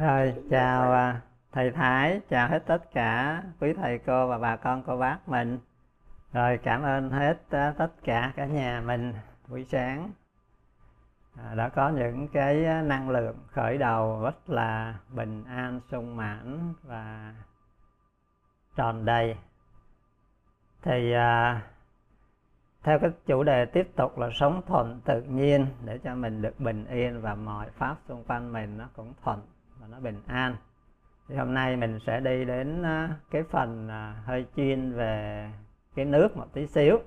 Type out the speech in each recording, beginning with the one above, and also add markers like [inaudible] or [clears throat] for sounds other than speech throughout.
Rồi, chào à, thầy Thái, chào hết tất cả quý thầy cô và bà con cô bác mình. Rồi cảm ơn hết à, tất cả cả nhà mình buổi sáng à, đã có những cái năng lượng khởi đầu rất là bình an, sung mãn và tròn đầy. Thì theo cái chủ đề tiếp tục là sống thuận tự nhiên để cho mình được bình yên và mọi pháp xung quanh mình nó cũng thuận nó bình an. Thì hôm nay mình sẽ đi đến ờ, cái phần ờ, hơi chuyên về cái nước một tí xíu.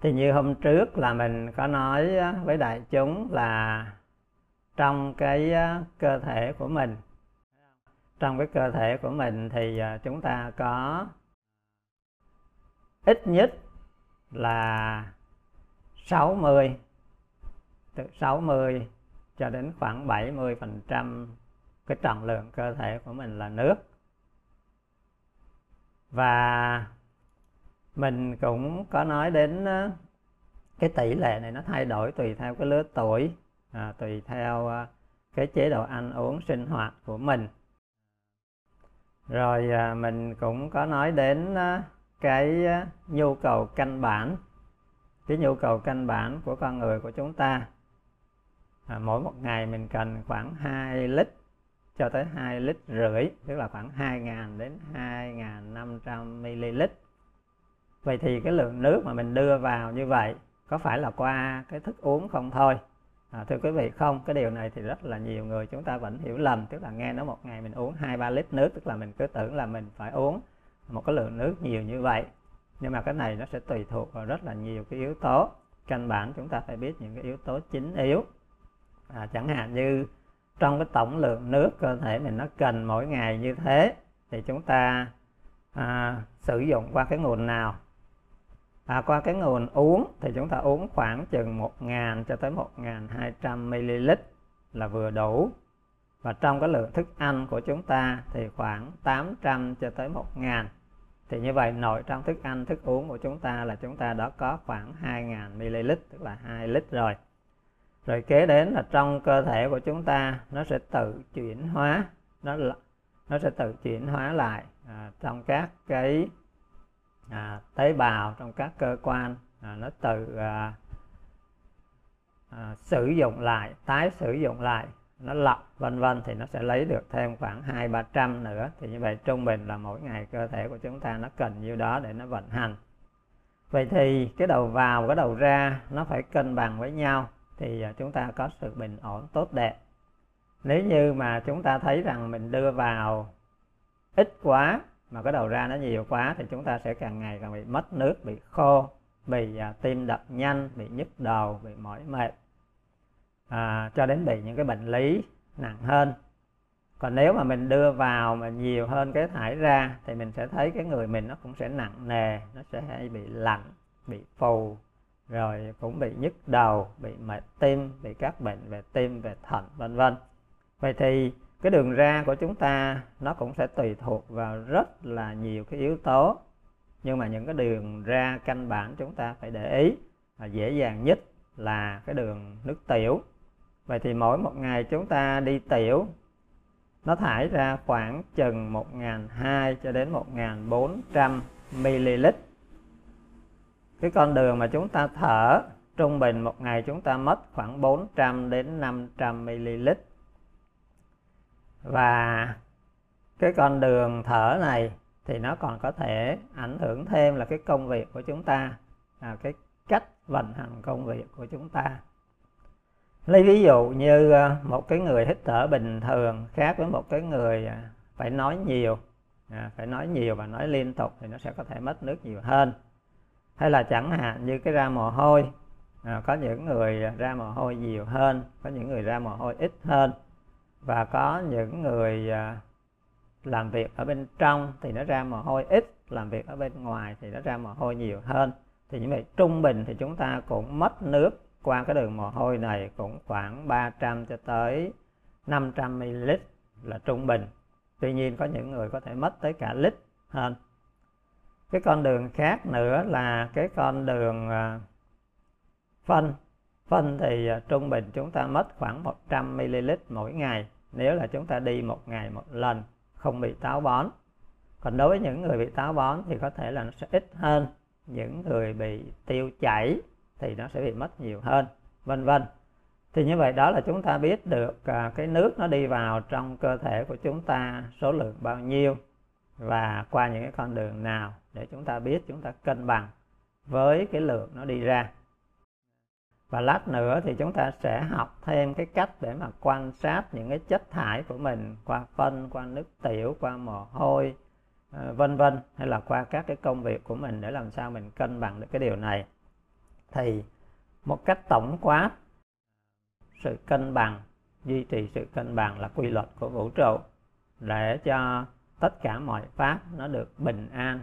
Thì như hôm trước là mình có nói ờ, với đại chúng là trong cái cơ thể của mình, trong cái cơ thể của mình thì chúng ta có ít nhất là 60 từ 60 cho đến khoảng 70% cái trọng lượng cơ thể của mình là nước. Và mình cũng có nói đến ờ, cái tỷ lệ này nó thay đổi tùy theo cái lứa tuổi à, tùy theo ờ, cái chế độ ăn uống sinh hoạt của mình. Rồi à, mình cũng có nói đến ờ, cái nhu cầu căn bản cái nhu cầu căn bản của con người của chúng ta à, mỗi một ngày mình cần khoảng 2 lít cho tới 2 lít rưỡi tức là khoảng 2.000 đến 2.500 ml. Vậy thì cái lượng nước mà mình đưa vào như vậy có phải là qua cái thức uống không thôi? À, thưa quý vị không cái điều này thì rất là nhiều người chúng ta vẫn hiểu lầm tức là nghe nó một ngày mình uống hai ba lít nước tức là mình cứ tưởng là mình phải uống một cái lượng nước nhiều như vậy. Nhưng mà cái này nó sẽ tùy thuộc vào rất là nhiều cái yếu tố. Căn bản chúng ta phải biết những cái yếu tố chính yếu à, chẳng hạn như trong cái tổng lượng nước cơ thể mình nó cần mỗi ngày như thế thì chúng ta à, sử dụng qua cái nguồn nào? À, qua cái nguồn uống thì chúng ta uống khoảng chừng 1.000 cho tới 1.200 ml là vừa đủ. Và trong cái lượng thức ăn của chúng ta thì khoảng 800 cho tới 1.000 thì như vậy nội trong thức ăn thức uống của chúng ta là chúng ta đã có khoảng 2.000 ml tức là 2 lít rồi rồi kế đến là trong cơ thể của chúng ta nó sẽ tự chuyển hóa nó nó sẽ tự chuyển hóa lại à, trong các cái à, tế bào trong các cơ quan à, nó tự à, à, sử dụng lại tái sử dụng lại nó lọc vân vân thì nó sẽ lấy được thêm khoảng hai ba trăm nữa. Thì như vậy trung bình là mỗi ngày cơ thể của chúng ta nó cần nhiêu đó để nó vận hành. Vậy thì cái đầu vào cái đầu ra nó phải cân bằng với nhau thì à, chúng ta có sự bình ổn tốt đẹp. Nếu như mà chúng ta thấy rằng mình đưa vào ít quá mà cái đầu ra nó nhiều quá thì chúng ta sẽ càng ngày càng bị mất nước bị khô bị à, tim đập nhanh bị nhức đầu bị mỏi mệt. À, cho đến bị những cái bệnh lý nặng hơn. Còn nếu mà mình đưa vào mà nhiều hơn cái thải ra thì mình sẽ thấy cái người mình nó cũng sẽ nặng nề nó sẽ hay bị lạnh bị phù rồi cũng bị nhức đầu, bị mệt tim, bị các bệnh về tim, về thận, vân vân. Vậy thì cái đường ra của chúng ta nó cũng sẽ tùy thuộc vào rất là nhiều cái yếu tố. Nhưng mà những cái đường ra căn bản chúng ta phải để ý và dễ dàng nhất là cái đường nước tiểu. Vậy thì mỗi một ngày chúng ta đi tiểu, nó thải ra khoảng chừng 1.200 cho đến 1.400 ml cái con đường mà chúng ta thở trung bình một ngày chúng ta mất khoảng 400 đến 500 ml. Và cái con đường thở này thì nó còn có thể ảnh hưởng thêm là cái công việc của chúng ta là cái cách vận hành công việc của chúng ta. Lấy ví dụ như à, một cái người hít thở bình thường khác với một cái người à, phải nói nhiều à, phải nói nhiều và nói liên tục thì nó sẽ có thể mất nước nhiều hơn hay là chẳng hạn như cái ra mồ hôi. À, có những người ra mồ hôi nhiều hơn có những người ra mồ hôi ít hơn. Và có những người à, làm việc ở bên trong thì nó ra mồ hôi ít làm việc ở bên ngoài thì nó ra mồ hôi nhiều hơn. Thì như vậy trung bình thì chúng ta cũng mất nước qua cái đường mồ hôi này cũng khoảng 300 cho tới 500 ml là trung bình. Tuy nhiên có những người có thể mất tới cả lít hơn cái con đường khác nữa là cái con đường à, phân phân thì à, trung bình chúng ta mất khoảng 100 ml mỗi ngày. Nếu là chúng ta đi một ngày một lần, không bị táo bón. Còn đối với những người bị táo bón thì có thể là nó sẽ ít hơn. Những người bị tiêu chảy thì nó sẽ bị mất nhiều hơn, vân vân. Thì như vậy đó là chúng ta biết được à, cái nước nó đi vào trong cơ thể của chúng ta số lượng bao nhiêu và qua những cái con đường nào để chúng ta biết, chúng ta cân bằng với cái lượng nó đi ra. Và lát nữa thì chúng ta sẽ học thêm cái cách để mà quan sát những cái chất thải của mình qua phân, qua nước tiểu, qua mồ hôi ờ, vân vân, hay là qua các cái công việc của mình để làm sao mình cân bằng được cái điều này. Thì một cách tổng quát, sự cân bằng, duy trì sự cân bằng là quy luật của vũ trụ để cho tất cả mọi pháp nó được bình an.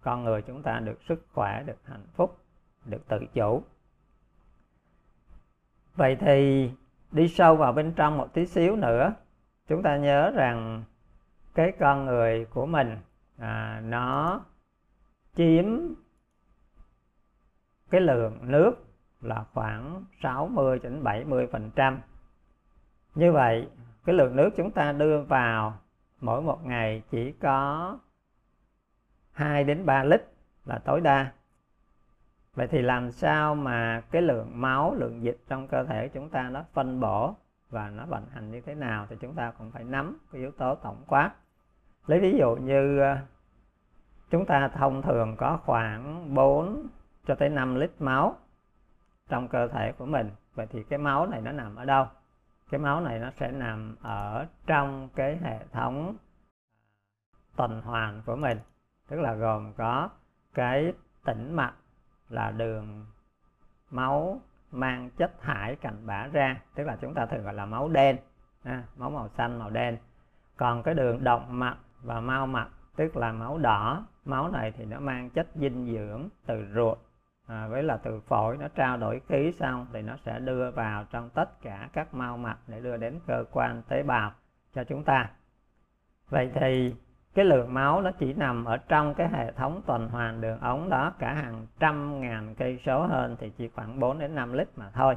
Con người chúng ta được sức khỏe được hạnh phúc được tự chủ. Vậy thì đi sâu vào bên trong một tí xíu nữa chúng ta nhớ rằng cái con người của mình à, nó chiếm cái lượng nước là khoảng 60 đến 70 phần trăm. Như vậy cái lượng nước chúng ta đưa vào mỗi một ngày chỉ có 2 đến 3 lít là tối đa. Vậy thì làm sao mà cái lượng máu, lượng dịch trong cơ thể chúng ta nó phân bổ và nó vận hành như thế nào thì chúng ta cũng phải nắm cái yếu tố tổng quát. Lấy ví dụ như ờ, chúng ta thông thường có khoảng 4 cho tới 5 lít máu trong cơ thể của mình. Vậy thì cái máu này nó nằm ở đâu? Cái máu này nó sẽ nằm ở trong cái hệ thống à, tuần hoàn của mình. Tức là gồm có cái tĩnh mạch là đường máu mang chất thải cạnh bã ra. Tức là chúng ta thường gọi là máu đen à, máu màu xanh màu đen. Còn cái đường động mạch và mau mạch tức là máu đỏ máu này thì nó mang chất dinh dưỡng từ ruột à, với là từ phổi nó trao đổi khí xong thì nó sẽ đưa vào trong tất cả các mau mạch để đưa đến cơ quan tế bào cho chúng ta vậy thì cái lượng máu nó chỉ nằm ở trong cái hệ thống tuần hoàn đường ống đó cả hàng trăm ngàn cây số hơn thì chỉ khoảng 4 đến 5 lít mà thôi.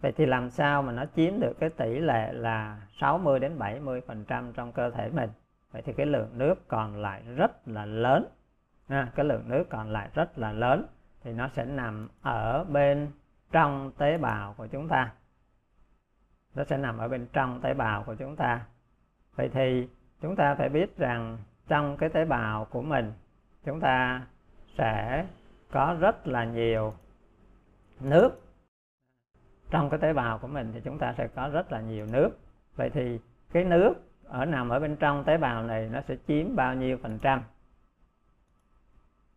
Vậy thì làm sao mà nó chiếm được cái tỷ lệ là 60 đến 70 phần trăm trong cơ thể mình? Vậy thì cái lượng nước còn lại rất là lớn. À, cái lượng nước còn lại rất là lớn thì nó sẽ nằm ở bên trong tế bào của chúng ta. Nó sẽ nằm ở bên trong tế bào của chúng ta. Vậy thì chúng ta phải biết rằng trong cái tế bào của mình, chúng ta sẽ có rất là nhiều nước trong cái tế bào của mình thì chúng ta sẽ có rất là nhiều nước vậy thì cái nước ở nằm ở bên trong tế bào này nó sẽ chiếm bao nhiêu phần trăm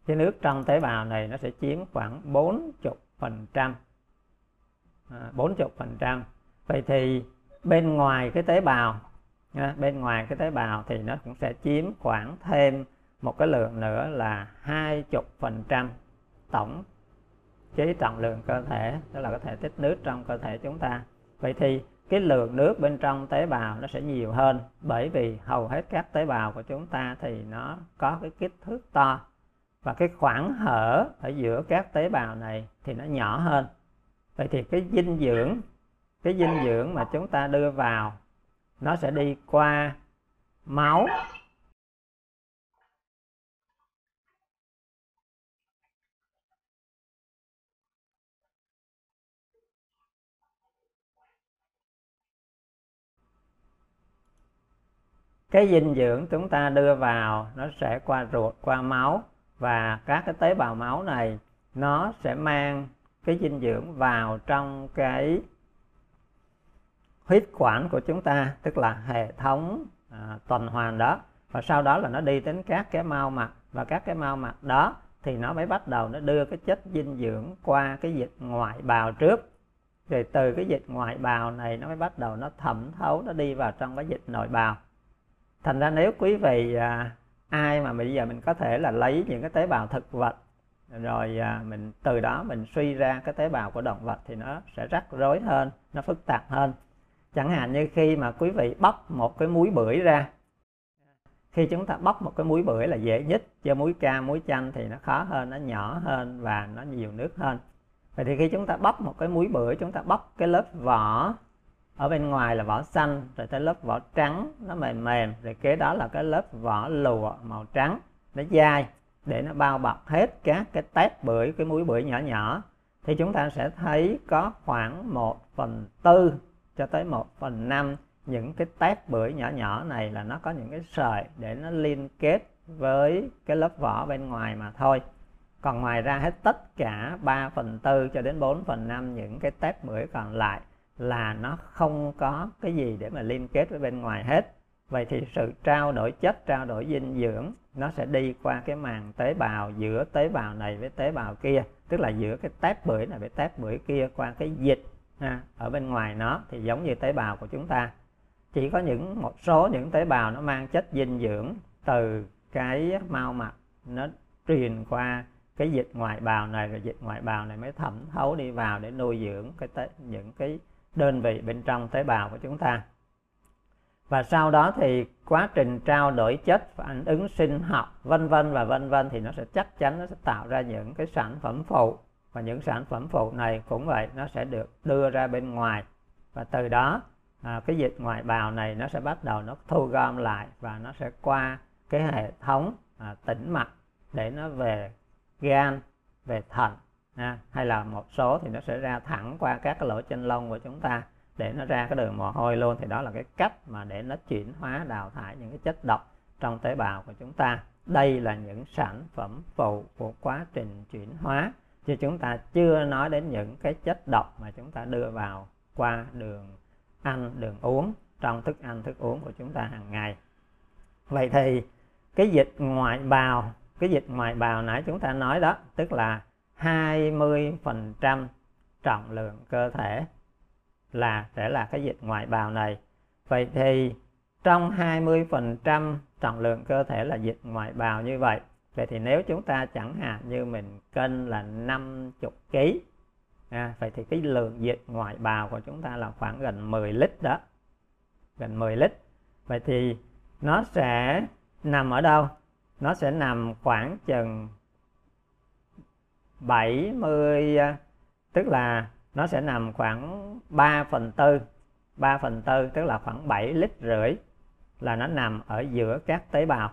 cái nước trong tế bào này nó sẽ chiếm khoảng 40 phần trăm. 40 à, phần trăm. Vậy thì bên ngoài cái tế bào bên ngoài cái tế bào thì nó cũng sẽ chiếm khoảng thêm một cái lượng nữa là hai chục phần trăm tổng chế trọng lượng cơ thể tức là có thể tích nước trong cơ thể chúng ta. Vậy thì cái lượng nước bên trong tế bào nó sẽ nhiều hơn bởi vì hầu hết các tế bào của chúng ta thì nó có cái kích thước to và cái khoảng hở ở giữa các tế bào này thì nó nhỏ hơn. Vậy thì cái dinh dưỡng, cái dinh dưỡng mà chúng ta đưa vào, nó sẽ đi qua máu. Cái dinh dưỡng chúng ta đưa vào nó sẽ qua ruột, qua máu và các cái tế bào máu này nó sẽ mang cái dinh dưỡng vào trong cái huyết quản của chúng ta tức là hệ thống à, tuần hoàn đó. Và sau đó là nó đi đến các cái mao mạch và các cái mao mạch đó thì nó mới bắt đầu nó đưa cái chất dinh dưỡng qua cái dịch ngoại bào trước. Rồi từ cái dịch ngoại bào này nó mới bắt đầu nó thẩm thấu nó đi vào trong cái dịch nội bào. Thành ra nếu quý vị à, ai mà bây giờ mình có thể là lấy những cái tế bào thực vật, rồi à, mình từ đó mình suy ra cái tế bào của động vật thì nó sẽ rắc rối hơn, nó phức tạp hơn. Chẳng hạn như khi mà quý vị bóc một cái muối bưởi ra, khi chúng ta bóc một cái muối bưởi là dễ nhất cho muối ca muối chanh thì nó khó hơn, nó nhỏ hơn và nó nhiều nước hơn. Vậy thì khi chúng ta bóc một cái muối bưởi, chúng ta bóc cái lớp vỏ ở bên ngoài là vỏ xanh, rồi tới lớp vỏ trắng, nó mềm mềm. Rồi kế đó là cái lớp vỏ lụa màu trắng. Nó dai, để nó bao bọc hết các cái tép bưởi, cái muối bưởi nhỏ nhỏ. Thì chúng ta sẽ thấy có khoảng 1 phần tư cho tới 1 phần năm những cái tép bưởi nhỏ nhỏ này là nó có những cái sợi để nó liên kết với cái lớp vỏ bên ngoài mà thôi. Còn ngoài ra hết tất cả 3 phần tư cho đến 4 phần năm những cái tép bưởi còn lại là nó không có cái gì để mà liên kết với bên ngoài hết. Vậy thì sự trao đổi chất trao đổi dinh dưỡng nó sẽ đi qua cái màng tế bào giữa tế bào này với tế bào kia tức là giữa cái tép bưởi này với tép bưởi kia qua cái dịch ha, ở bên ngoài nó thì giống như tế bào của chúng ta. Chỉ có những một số những tế bào nó mang chất dinh dưỡng từ cái mao mạch nó truyền qua cái dịch ngoại bào này rồi dịch ngoại bào này mới thẩm thấu đi vào để nuôi dưỡng cái tế, những cái đơn vị bên trong tế bào của chúng ta. Và sau đó thì quá trình trao đổi chất phản ứng sinh học vân vân và vân vân thì nó sẽ chắc chắn nó sẽ tạo ra những cái sản phẩm phụ. Và những sản phẩm phụ này cũng vậy nó sẽ được đưa ra bên ngoài. Và từ đó à, cái dịch ngoại bào này nó sẽ bắt đầu nó thu gom lại và nó sẽ qua cái hệ thống à, tĩnh mạch để nó về gan về thận ha. hay là một số thì nó sẽ ra thẳng qua các cái lỗ chân lông của chúng ta để nó ra cái đường mồ hôi luôn. Thì đó là cái cách mà để nó chuyển hóa đào thải những cái chất độc trong tế bào của chúng ta. Đây là những sản phẩm phụ của quá trình chuyển hóa, chứ chúng ta chưa nói đến những cái chất độc mà chúng ta đưa vào qua đường ăn, đường uống, trong thức ăn, thức uống của chúng ta hàng ngày. Vậy thì cái dịch ngoại bào, cái dịch ngoại bào nãy chúng ta nói đó, tức là 20% trọng lượng cơ thể là sẽ là cái dịch ngoại bào này. Vậy thì trong 20% trọng lượng cơ thể là dịch ngoại bào như vậy. Vậy thì nếu chúng ta chẳng hạn như mình cân là 50 kg à, vậy thì cái lượng dịch ngoại bào của chúng ta là khoảng gần 10 lít đó. Gần 10 lít. Vậy thì nó sẽ nằm ở đâu? Nó sẽ nằm khoảng chừng 70 à, tức là nó sẽ nằm khoảng 3 phần tư 3 phần tư tức là khoảng 7 lít rưỡi là nó nằm ở giữa các tế bào.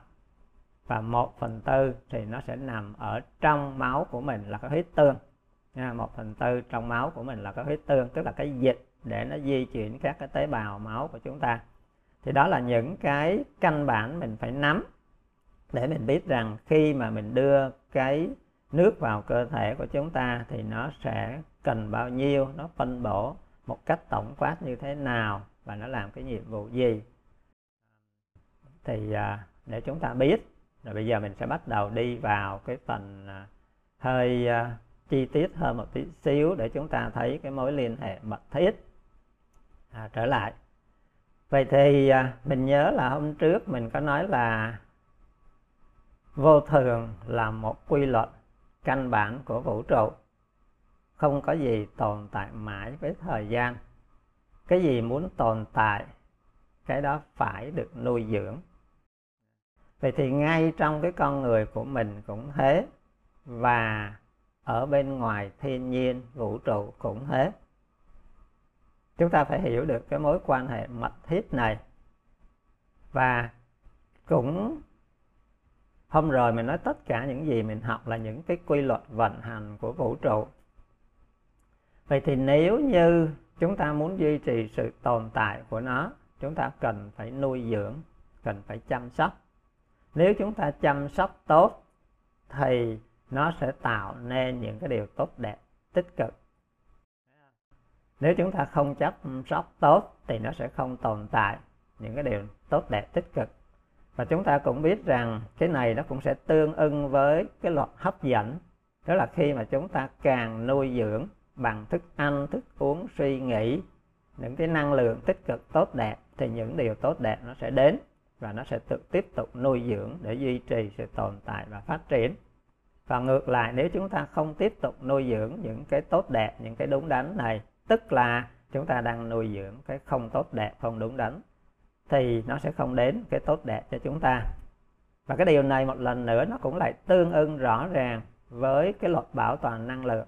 Và 1 phần tư thì nó sẽ nằm ở trong máu của mình là cái huyết tương. Nha, 1 phần tư trong máu của mình là cái huyết tương tức là cái dịch để nó di chuyển các cái tế bào máu của chúng ta. Thì đó là những cái căn bản mình phải nắm để mình biết rằng khi mà mình đưa cái nước vào cơ thể của chúng ta thì nó sẽ cần bao nhiêu nó phân bổ một cách tổng quát như thế nào và nó làm cái nhiệm vụ gì. Thì à, để chúng ta biết rồi bây giờ mình sẽ bắt đầu đi vào cái phần à, hơi à, chi tiết hơn một tí xíu để chúng ta thấy cái mối liên hệ mật thiết. À, trở lại. Vậy thì mình nhớ là hôm trước mình có nói là vô thường là một quy luật căn bản của vũ trụ. Không có gì tồn tại mãi với thời gian. Cái gì muốn tồn tại, cái đó phải được nuôi dưỡng. Vậy thì ngay trong cái con người của mình cũng thế, và ở bên ngoài thiên nhiên, vũ trụ cũng thế. Chúng ta phải hiểu được cái mối quan hệ mật thiết này. Và cũng hôm rồi mình nói tất cả những gì mình học là những cái quy luật vận hành của vũ trụ. Vậy thì nếu như chúng ta muốn duy trì sự tồn tại của nó, chúng ta cần phải nuôi dưỡng, cần phải chăm sóc. Nếu chúng ta chăm sóc tốt, thì nó sẽ tạo nên những cái điều tốt đẹp, tích cực. Nếu chúng ta không chăm sóc tốt, thì nó sẽ không tồn tại những cái điều tốt đẹp, tích cực và chúng ta cũng biết rằng cái này nó cũng sẽ tương ưng với cái luật hấp dẫn. Đó là khi mà chúng ta càng nuôi dưỡng bằng thức ăn, thức uống, suy nghĩ, những cái năng lượng tích cực tốt đẹp, thì những điều tốt đẹp nó sẽ đến và nó sẽ tự tiếp tục nuôi dưỡng để duy trì sự tồn tại và phát triển. Và ngược lại, nếu chúng ta không tiếp tục nuôi dưỡng những cái tốt đẹp, những cái đúng đắn này, tức là chúng ta đang nuôi dưỡng cái không tốt đẹp, không đúng đắn thì nó sẽ không đến cái tốt đẹp cho chúng ta. Và cái điều này một lần nữa nó cũng lại tương ưng rõ ràng với cái luật bảo toàn năng lượng.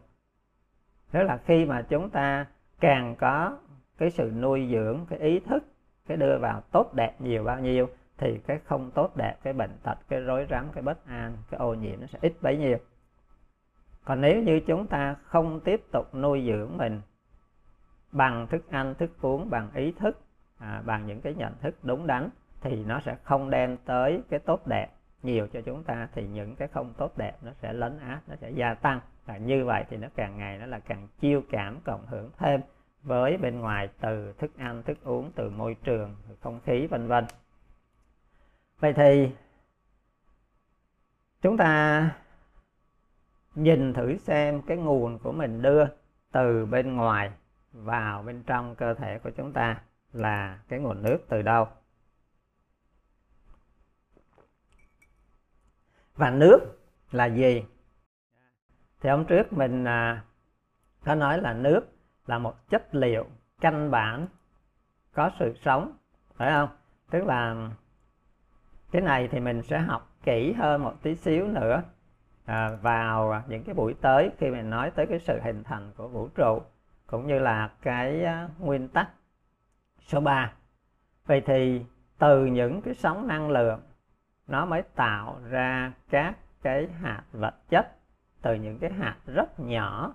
Tức là khi mà chúng ta càng có cái sự nuôi dưỡng, cái ý thức, cái đưa vào tốt đẹp nhiều bao nhiêu thì cái không tốt đẹp, cái bệnh tật, cái rối rắm, cái bất an, cái ô nhiễm nó sẽ ít bấy nhiêu. Còn nếu như chúng ta không tiếp tục nuôi dưỡng mình bằng thức ăn, thức uống, bằng ý thức à, bằng những cái nhận thức đúng đắn thì nó sẽ không đem tới cái tốt đẹp nhiều cho chúng ta thì những cái không tốt đẹp nó sẽ lấn át nó sẽ gia tăng. Và như vậy thì nó càng ngày nó là càng chiêu cảm cộng hưởng thêm với bên ngoài từ thức ăn thức uống từ môi trường từ không khí vân vân. Vậy thì chúng ta nhìn thử xem cái nguồn của mình đưa từ bên ngoài vào bên trong cơ thể của chúng ta là cái nguồn nước từ đâu? Và nước là gì? Thì hôm trước mình à, có nói là nước là một chất liệu căn bản có sự sống phải không? Tức là cái này thì mình sẽ học kỹ hơn một tí xíu nữa à, vào những cái buổi tới khi mình nói tới cái sự hình thành của vũ trụ cũng như là cái à, nguyên tắc số 3 vậy thì từ những cái sóng năng lượng nó mới tạo ra các cái hạt vật chất từ những cái hạt rất nhỏ.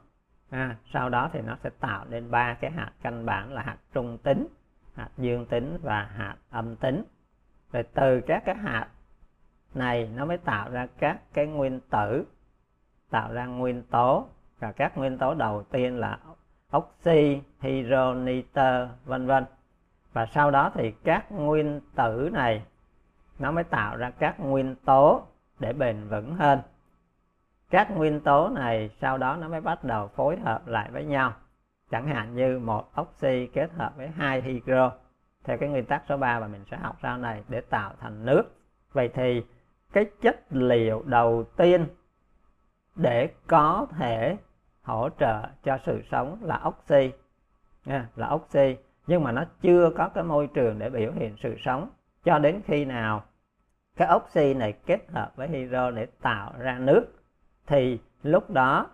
À, sau đó thì nó sẽ tạo nên ba cái hạt căn bản là hạt trung tính hạt dương tính và hạt âm tính. Rồi từ các cái hạt này nó mới tạo ra các cái nguyên tử tạo ra nguyên tố. Và các nguyên tố đầu tiên là oxy hydro nitơ vân vân và sau đó thì các nguyên tử này nó mới tạo ra các nguyên tố để bền vững hơn. Các nguyên tố này sau đó nó mới bắt đầu phối hợp lại với nhau. Chẳng hạn như một oxy kết hợp với hai hydro, theo cái nguyên tắc số 3 mà mình sẽ học sau này, để tạo thành nước. Vậy thì cái chất liệu đầu tiên để có thể hỗ trợ cho sự sống là oxy. Là oxy nhưng mà nó chưa có cái môi trường để biểu hiện sự sống cho đến khi nào cái oxy này kết hợp với hydro để tạo ra nước. Thì lúc đó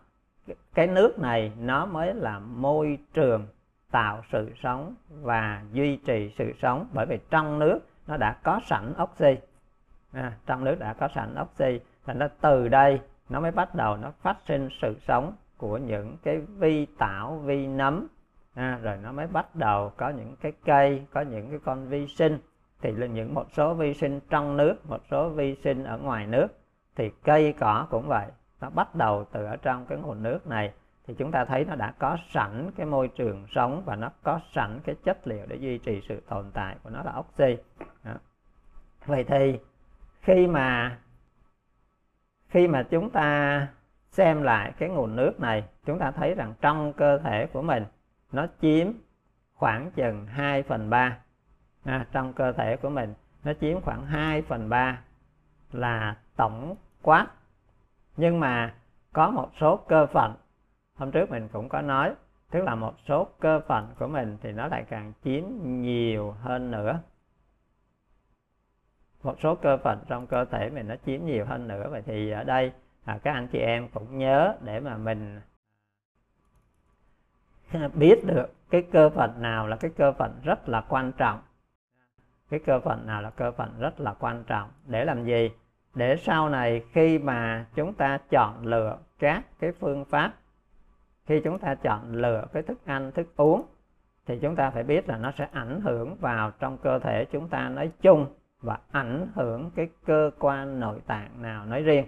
cái nước này nó mới là môi trường tạo sự sống và duy trì sự sống. Bởi vì trong nước nó đã có sẵn oxy. À, trong nước đã có sẵn oxy và nó từ đây nó mới bắt đầu nó phát sinh sự sống của những cái vi tảo vi nấm ha, rồi nó mới bắt đầu có những cái cây có những cái con vi sinh. Thì là những một số vi sinh trong nước một số vi sinh ở ngoài nước. Thì cây cỏ cũng vậy. Nó bắt đầu từ ở trong cái nguồn nước này. Thì chúng ta thấy nó đã có sẵn cái môi trường sống và nó có sẵn cái chất liệu để duy trì sự tồn tại của nó là oxy. Đó. vậy thì khi mà khi mà chúng ta xem lại cái nguồn nước này chúng ta thấy rằng trong cơ thể của mình nó chiếm khoảng chừng 2 phần 3 à, trong cơ thể của mình nó chiếm khoảng 2 phần 3 là tổng quát. Nhưng mà có một số cơ phận hôm trước mình cũng có nói tức là một số cơ phận của mình thì nó lại càng chiếm nhiều hơn nữa. Một số cơ phận trong cơ thể mình nó chiếm nhiều hơn nữa. Vậy thì ở đây à, các anh chị em cũng nhớ để mà mình [laughs] biết được cái cơ phận nào là cái cơ phận rất là quan trọng. Cái cơ phận nào là cơ phận rất là quan trọng. Để làm gì? Để sau này khi mà chúng ta chọn lựa các cái phương pháp, khi chúng ta chọn lựa cái thức ăn, thức uống, thì chúng ta phải biết là nó sẽ ảnh hưởng vào trong cơ thể chúng ta nói chung và ảnh hưởng cái cơ quan nội tạng nào nói riêng.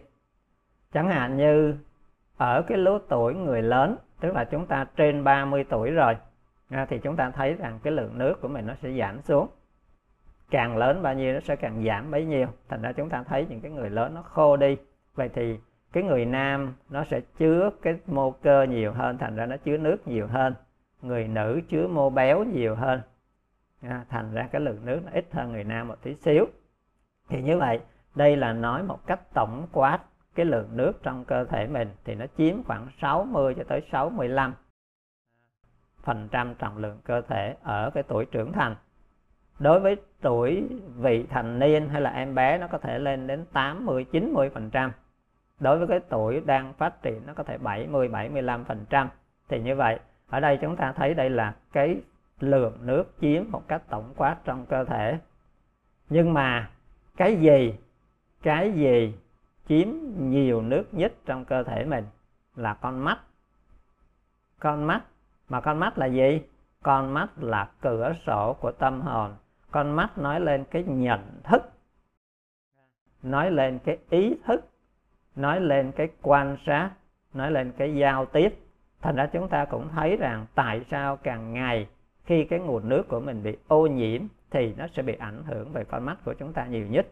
Chẳng hạn như ở cái lứa tuổi người lớn tức là chúng ta trên 30 tuổi rồi à, thì chúng ta thấy rằng cái lượng nước của mình nó sẽ giảm xuống. Càng lớn bao nhiêu nó sẽ càng giảm bấy nhiêu. Thành ra chúng ta thấy những cái người lớn nó khô đi. Vậy thì cái người nam nó sẽ chứa cái mô cơ nhiều hơn thành ra nó chứa nước nhiều hơn. Người nữ chứa mô béo nhiều hơn. À, thành ra cái lượng nước nó ít hơn người nam một tí xíu. Thì như vậy đây là nói một cách tổng quát cái lượng nước trong cơ thể mình thì nó chiếm khoảng 60 cho tới 65 phần trăm trọng lượng cơ thể ở cái tuổi trưởng thành. Đối với tuổi vị thành niên hay là em bé, nó có thể lên đến 80 90 phần trăm. Đối với cái tuổi đang phát triển, nó có thể 70 75 phần trăm. Thì như vậy, ở đây chúng ta thấy đây là cái lượng nước chiếm một cách tổng quát trong cơ thể. Nhưng mà cái gì cái gì chiếm nhiều nước nhất trong cơ thể mình là con mắt. Con mắt, mà con mắt là gì? Con mắt là cửa sổ của tâm hồn. Con mắt nói lên cái nhận thức, nói lên cái ý thức, nói lên cái quan sát, nói lên cái giao tiếp. Thành ra chúng ta cũng thấy rằng tại sao càng ngày khi cái nguồn nước của mình bị ô nhiễm thì nó sẽ bị ảnh hưởng về con mắt của chúng ta nhiều nhất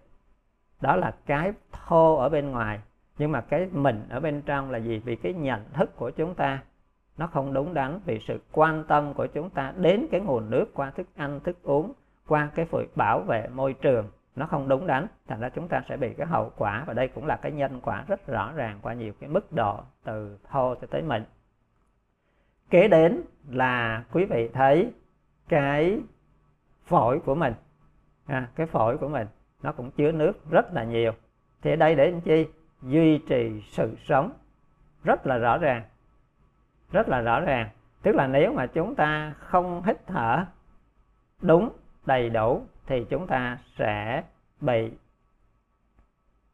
đó là cái thô ở bên ngoài. Nhưng mà cái mình ở bên trong là gì? Vì cái nhận thức của chúng ta nó không đúng đắn. Vì sự quan tâm của chúng ta đến cái nguồn nước qua thức ăn thức uống qua cái việc bảo vệ môi trường nó không đúng đắn. Thành ra chúng ta sẽ bị cái hậu quả và đây cũng là cái nhân quả rất rõ ràng qua nhiều cái mức độ từ thô cho tới mình kế đến là quý vị thấy cái phổi của mình. À, cái phổi của mình nó cũng chứa nước rất là nhiều. Thì ở đây để làm chi? Duy trì sự sống. Rất là rõ ràng. Rất là rõ ràng. Tức là nếu mà chúng ta không hít thở đúng đầy đủ thì chúng ta sẽ bị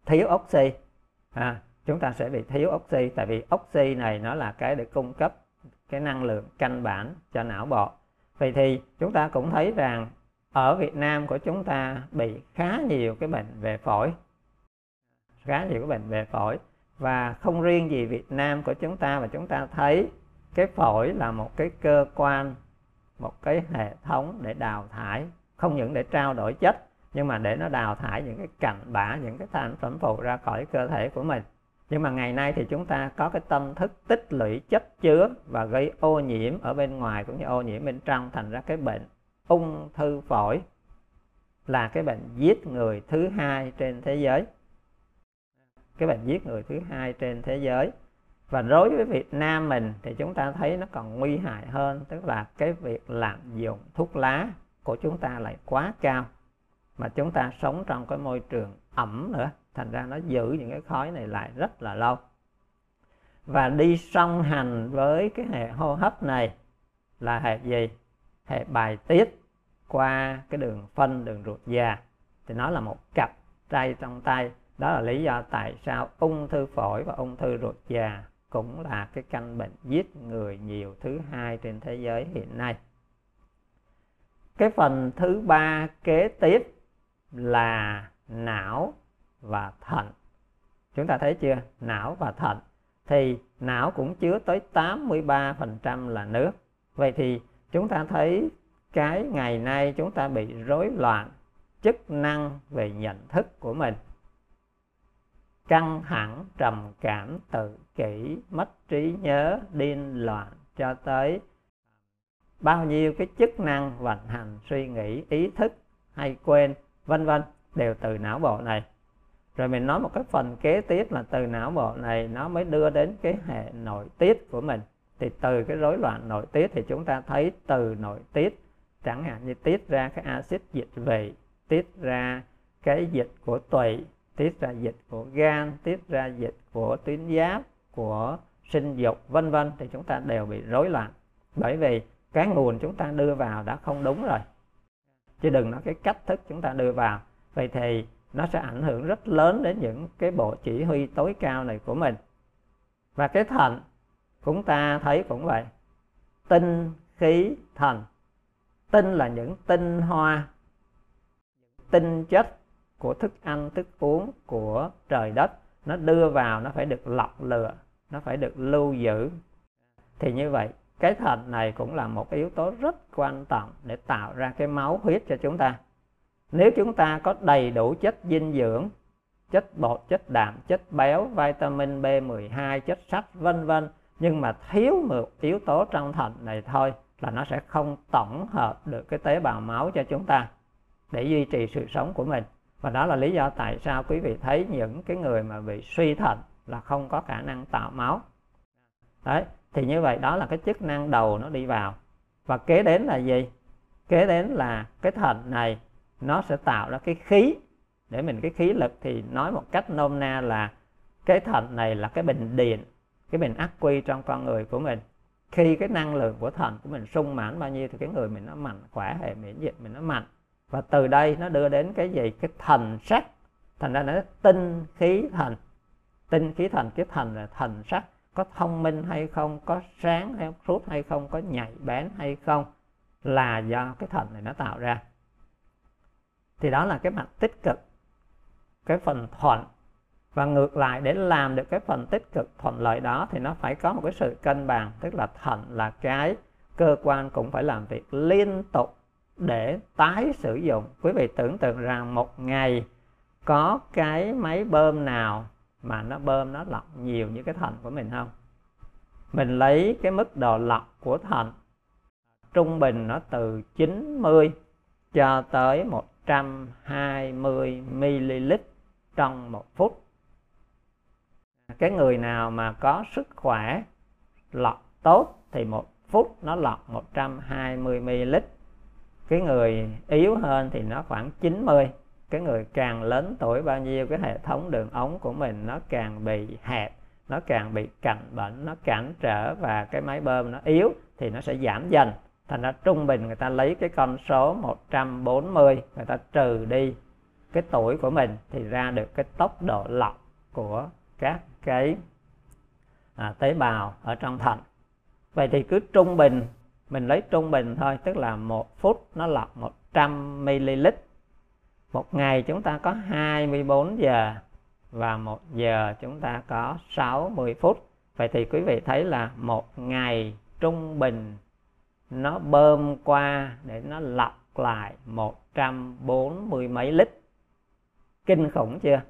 thiếu oxy. À, chúng ta sẽ bị thiếu oxy. Tại vì oxy này nó là cái để cung cấp cái năng lượng căn bản cho não bộ. Vậy thì chúng ta cũng thấy rằng ở Việt Nam của chúng ta bị khá nhiều cái bệnh về phổi. Khá nhiều cái bệnh về phổi. Và không riêng gì Việt Nam của chúng ta, mà chúng ta thấy cái phổi là một cái cơ quan, một cái hệ thống để đào thải. Không những để trao đổi chất, nhưng mà để nó đào thải những cái cặn bã, những cái thành phẩm phụ ra khỏi cơ thể của mình. Nhưng mà ngày nay thì chúng ta có cái tâm thức tích lũy chất chứa và gây ô nhiễm ở bên ngoài cũng như ô nhiễm bên trong thành ra cái bệnh ung thư phổi là cái bệnh giết người thứ hai trên thế giới. Cái bệnh giết người thứ hai trên thế giới. Và đối với Việt Nam mình thì chúng ta thấy nó còn nguy hại hơn, tức là cái việc lạm dụng thuốc lá của chúng ta lại quá cao, mà chúng ta sống trong cái môi trường ẩm nữa. Thành ra nó giữ những cái khói này lại rất là lâu. Và đi song hành với cái hệ hô hấp này là hệ gì? Hệ bài tiết qua cái đường phân, đường ruột già, thì nó là một cặp tay trong tay. Đó là lý do tại sao ung thư phổi và ung thư ruột già cũng là cái căn bệnh giết người nhiều thứ hai trên thế giới hiện nay. Cái phần thứ ba kế tiếp là não và thận. Chúng ta thấy chưa? Não và thận. Thì não cũng chứa tới 83% là nước. Vậy thì chúng ta thấy cái ngày nay chúng ta bị rối loạn chức năng về nhận thức của mình. Căng thẳng, trầm cảm, tự kỷ, mất trí nhớ, điên loạn cho tới bao nhiêu cái chức năng vận hành, suy nghĩ, ý thức hay quên, vân vân, đều từ não bộ này. Rồi mình nói một cái phần kế tiếp là từ não bộ này nó mới đưa đến cái hệ nội tiết của mình thì từ cái rối loạn nội tiết thì chúng ta thấy từ nội tiết, chẳng hạn như tiết ra cái axit dịch vị tiết ra cái dịch của tụy, tiết ra dịch của gan, tiết ra dịch của tuyến giáp, của sinh dục, vân vân, thì chúng ta đều bị rối loạn. Bởi vì cái nguồn chúng ta đưa vào đã không đúng rồi. Chứ đừng nói cái cách thức chúng ta đưa vào. Vậy thì nó sẽ ảnh hưởng rất lớn đến những cái bộ chỉ huy tối cao này của mình. Và cái thận chúng ta thấy cũng vậy. Tinh khí thần. Tinh là những tinh hoa. Tinh chất của thức ăn, thức uống của trời đất. Nó đưa vào, nó phải được lọc lựa nó phải được lưu giữ. Thì như vậy, cái thận này cũng là một yếu tố rất quan trọng để tạo ra cái máu huyết cho chúng ta. Nếu chúng ta có đầy đủ chất dinh dưỡng, chất bột, chất đạm, chất béo, vitamin B12 chất sắt, vân vân nhưng mà thiếu một yếu tố trong thận này thôi là nó sẽ không tổng hợp được cái tế bào máu cho chúng ta để duy trì sự sống của mình. Và đó là lý do tại sao quý vị thấy những cái người mà bị suy thận là không có khả năng tạo máu. Đấy, thì như vậy đó là cái chức năng đầu nó đi vào. Và kế đến là gì? Kế đến là cái thận này nó sẽ tạo ra cái khí. Để mình cái khí lực thì nói một cách nôm na là cái thận này là cái bình điện cái bình ắc quy trong con người của mình. Khi cái năng lượng của thần của mình sung mãn bao nhiêu thì cái người mình nó mạnh, khỏe, hệ miễn dịch mình nó mạnh. Và từ đây nó đưa đến cái gì? Cái thần sắc. Thành ra nó tinh khí thần. Tinh khí thần, cái thần là thần sắc. Có thông minh hay không, có sáng hay suốt hay không, có nhạy bén hay không là do cái thần này nó tạo ra. Thì đó là cái mặt tích cực, cái phần thuận và ngược lại, để làm được cái phần tích cực thuận lợi đó, thì nó phải có một cái sự cân bằng, tức là thận là cái cơ quan cũng phải làm việc liên tục để tái sử dụng. Quý vị tưởng tượng rằng một ngày có cái máy bơm nào mà nó bơm nó lọc nhiều như cái thận của mình không? Mình lấy cái mức độ lọc của thận trung bình nó từ 90 cho tới 120 ml trong một phút cái người nào mà có sức khỏe lọc tốt thì một phút nó lọc 120 ml. Cái người yếu hơn thì nó khoảng 90 cái người càng lớn tuổi bao nhiêu, cái hệ thống đường ống của mình nó càng bị hẹp, nó càng bị cạnh bệnh, nó cản trở và cái máy bơm nó yếu thì nó sẽ giảm dần. Thành ra trung bình người ta lấy cái con số 140 người ta trừ đi cái tuổi của mình thì ra được cái tốc độ lọc của các cái à, tế bào ở trong thận. Vậy thì cứ trung bình mình lấy trung bình thôi tức là một phút nó lọc 100 ml. Một ngày chúng ta có 24 giờ và một giờ chúng ta có 60 phút. Vậy thì quý vị thấy là một ngày trung bình nó bơm qua để nó lọc lại 140 mấy lít kinh khủng chưa?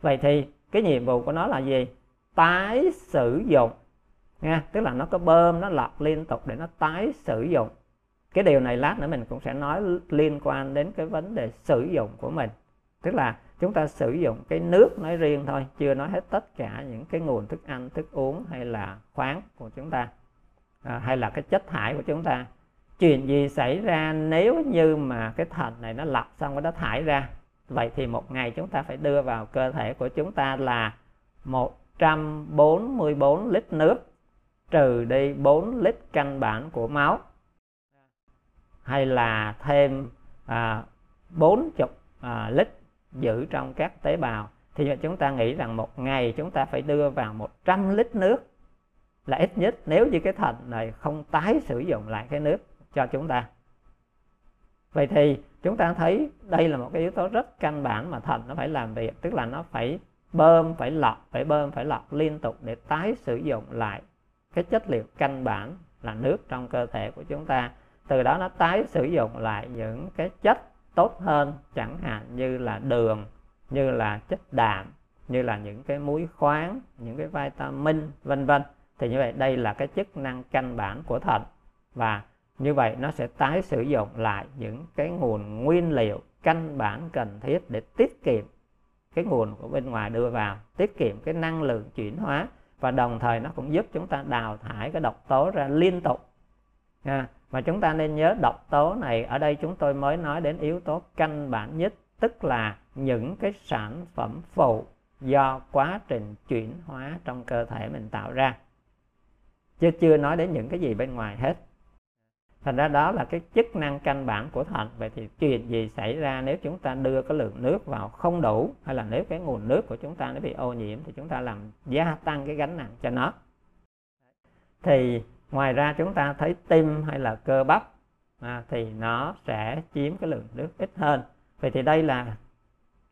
Vậy thì cái nhiệm vụ của nó là gì? Tái sử dụng. Nha tức là nó có bơm nó lọc liên tục để nó tái sử dụng. Cái điều này lát nữa mình cũng sẽ nói liên quan đến cái vấn đề sử dụng của mình. Tức là chúng ta sử dụng cái nước nói riêng thôi chưa nói hết tất cả những cái nguồn thức ăn thức uống hay là khoáng của chúng ta. À, hay là cái chất thải của chúng ta. Chuyện gì xảy ra nếu như mà cái thận này nó lọc xong rồi nó thải ra? Vậy thì một ngày chúng ta phải đưa vào cơ thể của chúng ta là 144 lít nước trừ đi 4 lít căn bản của máu hay là thêm à, 40 à, lít giữ trong các tế bào. Thì chúng ta nghĩ rằng một ngày chúng ta phải đưa vào 100 lít nước là ít nhất nếu như cái thận này không tái sử dụng lại cái nước cho chúng ta. Vậy thì chúng ta thấy đây là một cái yếu tố rất căn bản mà thận nó phải làm việc, tức là nó phải bơm, phải lọc, phải bơm, phải lọc liên tục để tái sử dụng lại cái chất liệu căn bản là nước trong cơ thể của chúng ta. Từ đó nó tái sử dụng lại những cái chất tốt hơn, chẳng hạn như là đường, như là chất đạm, như là những cái muối khoáng, những cái vitamin, vân vân. Thì như vậy đây là cái chức năng căn bản của thận và như vậy nó sẽ tái sử dụng lại những cái nguồn nguyên liệu căn bản cần thiết để tiết kiệm cái nguồn của bên ngoài đưa vào tiết kiệm cái năng lượng chuyển hóa và đồng thời nó cũng giúp chúng ta đào thải cái độc tố ra liên tục. À, và chúng ta nên nhớ độc tố này ở đây chúng tôi mới nói đến yếu tố căn bản nhất tức là những cái sản phẩm phụ do quá trình chuyển hóa trong cơ thể mình tạo ra. Chứ chưa nói đến những cái gì bên ngoài hết thành ra đó là cái chức năng căn bản của thận vậy thì chuyện gì xảy ra nếu chúng ta đưa cái lượng nước vào không đủ hay là nếu cái nguồn nước của chúng ta nó bị ô nhiễm thì chúng ta làm gia tăng cái gánh nặng cho nó? Thì ngoài ra chúng ta thấy tim hay là cơ bắp à, thì nó sẽ chiếm cái lượng nước ít hơn. Vậy thì đây là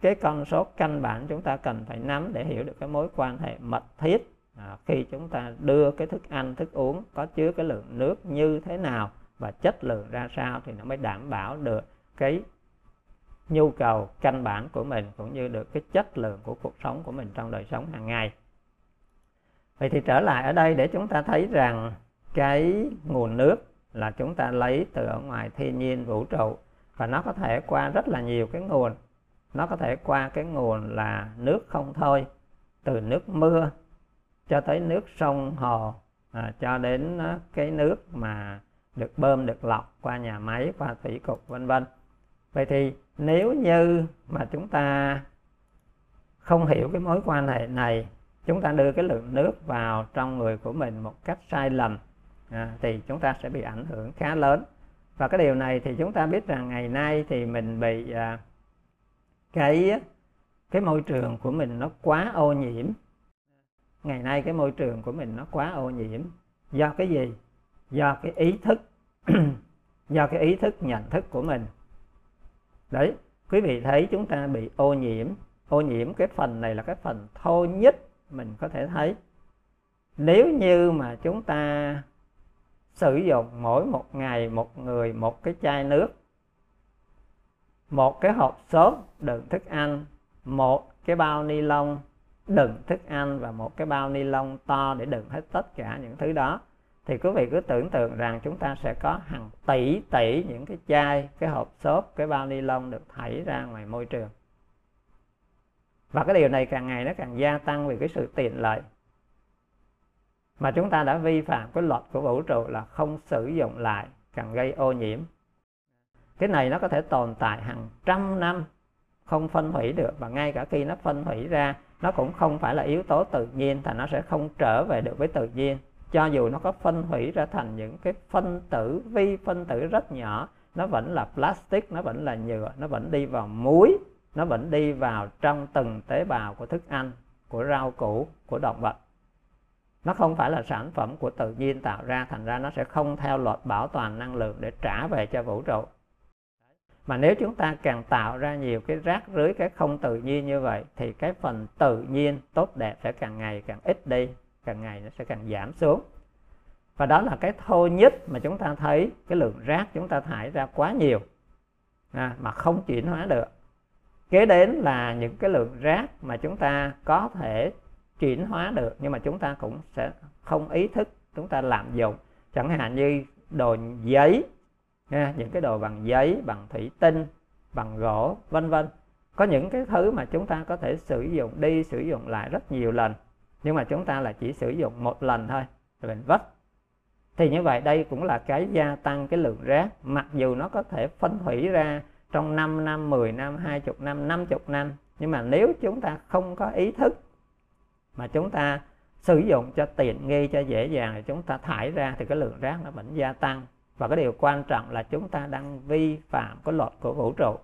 cái con số căn bản chúng ta cần phải nắm để hiểu được cái mối quan hệ mật thiết à, khi chúng ta đưa cái thức ăn thức uống có chứa cái lượng nước như thế nào và chất lượng ra sao thì nó mới đảm bảo được cái nhu cầu căn bản của mình cũng như được cái chất lượng của cuộc sống của mình trong đời sống hàng ngày. Vậy thì trở lại ở đây để chúng ta thấy rằng cái nguồn nước là chúng ta lấy từ ở ngoài thiên nhiên vũ trụ và nó có thể qua rất là nhiều cái nguồn. Nó có thể qua cái nguồn là nước không thôi từ nước mưa cho tới nước sông hồ à, cho đến à, cái nước mà được bơm được lọc qua nhà máy qua thủy cục vân vân. Vậy thì nếu như mà chúng ta không hiểu cái mối quan hệ này chúng ta đưa cái lượng nước vào trong người của mình một cách sai lầm à, thì chúng ta sẽ bị ảnh hưởng khá lớn. Và cái điều này thì chúng ta biết rằng ngày nay thì mình bị à, cái cái môi trường của mình nó quá ô nhiễm. Ngày nay cái môi trường của mình nó quá ô nhiễm. Do cái gì? Do cái ý thức, [clears throat] do cái ý thức nhận thức của mình. Đấy, quý vị thấy chúng ta bị ô nhiễm. Ô nhiễm cái phần này là cái phần thô nhất mình có thể thấy. Nếu như mà chúng ta sử dụng mỗi một ngày một người một cái chai nước, một cái hộp xốp đựng thức ăn, một cái bao ni lông đựng thức ăn và một cái bao ni lông to để đựng hết tất cả những thứ đó thì quý vị cứ tưởng tượng rằng chúng ta sẽ có hàng tỷ tỷ những cái chai, cái hộp xốp, cái bao ni lông được thảy ra ngoài môi trường. Và cái điều này càng ngày nó càng gia tăng vì cái sự tiện lợi. Mà chúng ta đã vi phạm cái luật của vũ trụ là không sử dụng lại, càng gây ô nhiễm. Cái này nó có thể tồn tại hàng trăm năm, không phân hủy được. Và ngay cả khi nó phân hủy ra, nó cũng không phải là yếu tố tự nhiên thì nó sẽ không trở về được với tự nhiên cho dù nó có phân hủy ra thành những cái phân tử, vi phân tử rất nhỏ, nó vẫn là plastic, nó vẫn là nhựa, nó vẫn đi vào muối, nó vẫn đi vào trong từng tế bào của thức ăn, của rau củ, của động vật. Nó không phải là sản phẩm của tự nhiên tạo ra, thành ra nó sẽ không theo luật bảo toàn năng lượng để trả về cho vũ trụ. Mà nếu chúng ta càng tạo ra nhiều cái rác rưới, cái không tự nhiên như vậy, thì cái phần tự nhiên tốt đẹp sẽ càng ngày càng ít đi càng ngày nó sẽ càng giảm xuống. Và đó là cái thô nhất mà chúng ta thấy cái lượng rác chúng ta thải ra quá nhiều à, mà không chuyển hóa được. Kế đến là những cái lượng rác mà chúng ta có thể chuyển hóa được nhưng mà chúng ta cũng sẽ không ý thức chúng ta lạm dụng. Chẳng hạn như đồ giấy nha, những cái đồ bằng giấy bằng thủy tinh bằng gỗ vân vân. Có những cái thứ mà chúng ta có thể sử dụng đi sử dụng lại rất nhiều lần nhưng mà chúng ta là chỉ sử dụng một lần thôi rồi mình vứt thì như vậy đây cũng là cái gia tăng cái lượng rác mặc dù nó có thể phân hủy ra trong 5 năm, 10 năm, 20 năm, 50 năm. Nhưng mà nếu chúng ta không có ý thức mà chúng ta sử dụng cho tiện nghi cho dễ dàng thì chúng ta thải ra thì cái lượng rác nó vẫn gia tăng. Và cái điều quan trọng là chúng ta đang vi phạm cái luật của vũ trụ.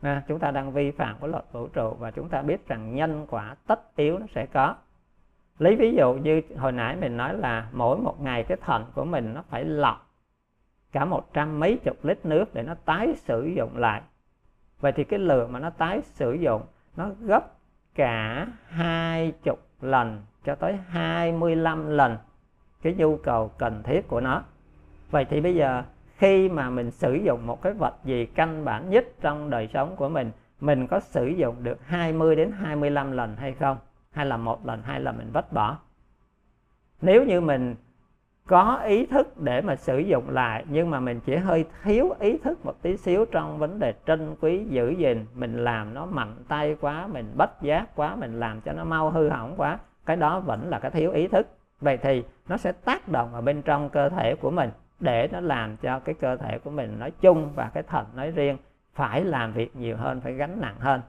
À, chúng ta đang vi phạm cái luật vũ trụ và chúng ta biết rằng nhân quả tất yếu nó sẽ có lấy ví dụ như hồi nãy mình nói là mỗi một ngày cái thận của mình nó phải lọc cả một trăm mấy chục lít nước để nó tái sử dụng lại. Vậy thì cái lượng mà nó tái sử dụng nó gấp cả hai chục lần cho tới 25 lần cái nhu cầu cần thiết của nó. Vậy thì bây giờ khi mà mình sử dụng một cái vật gì căn bản nhất trong đời sống của mình mình có sử dụng được 20 đến 25 lần hay không? Hay là một lần hay là mình vứt bỏ. Nếu như mình có ý thức để mà sử dụng lại, nhưng mà mình chỉ hơi thiếu ý thức một tí xíu trong vấn đề trân quý, giữ gìn, mình làm nó mạnh tay quá, mình bất giác quá, mình làm cho nó mau hư hỏng quá, cái đó vẫn là cái thiếu ý thức. Vậy thì nó sẽ tác động ở bên trong cơ thể của mình để nó làm cho cái cơ thể của mình nói chung và cái thận nói riêng phải làm việc nhiều hơn, phải gánh nặng hơn,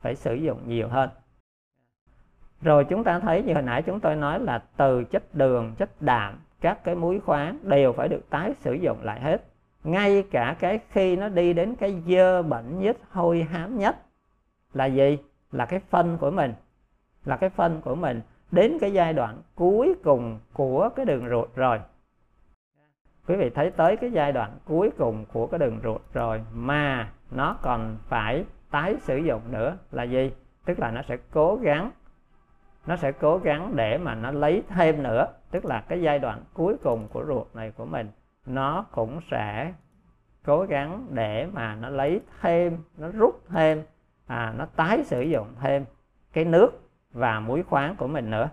phải sử dụng nhiều hơn rồi chúng ta thấy như hồi nãy chúng tôi nói là từ chất đường, chất đạm, các cái muối khoáng đều phải được tái sử dụng lại hết. Ngay cả cái khi nó đi đến cái dơ bẩn nhất, hôi hám nhất, là gì? Là cái phân của mình. Là cái phân của mình. Đến cái giai đoạn cuối cùng của cái đường ruột rồi. Quý vị thấy tới cái giai đoạn cuối cùng của cái đường ruột rồi mà nó còn phải tái sử dụng nữa là gì? Tức là nó sẽ cố gắng nó sẽ cố gắng để mà nó lấy thêm nữa, tức là cái giai đoạn cuối cùng của ruột này của mình, nó cũng sẽ cố gắng để mà nó lấy thêm, nó rút thêm à nó tái sử dụng thêm cái nước và muối khoáng của mình nữa.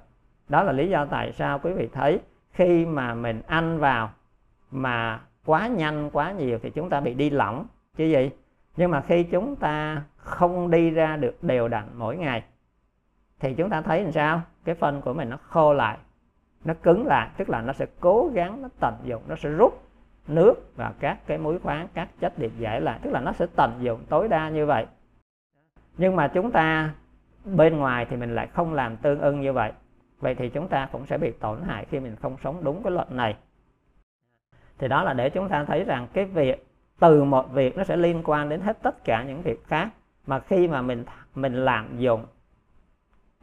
Đó là lý do tại sao quý vị thấy khi mà mình ăn vào mà quá nhanh, quá nhiều thì chúng ta bị đi lỏng, chứ gì? Nhưng mà khi chúng ta không đi ra được đều đặn mỗi ngày thì chúng ta thấy làm sao? Cái phân của mình nó khô lại, nó cứng lại, tức là nó sẽ cố gắng, nó tận dụng, nó sẽ rút nước và các cái muối khoáng, các chất điện giải lại. Tức là nó sẽ tận dụng tối đa như vậy. Nhưng mà chúng ta bên ngoài thì mình lại không làm tương ưng như vậy. Vậy thì chúng ta cũng sẽ bị tổn hại khi mình không sống đúng cái luật này. Thì đó là để chúng ta thấy rằng cái việc, từ một việc nó sẽ liên quan đến hết tất cả những việc khác. Mà khi mà mình mình lạm dụng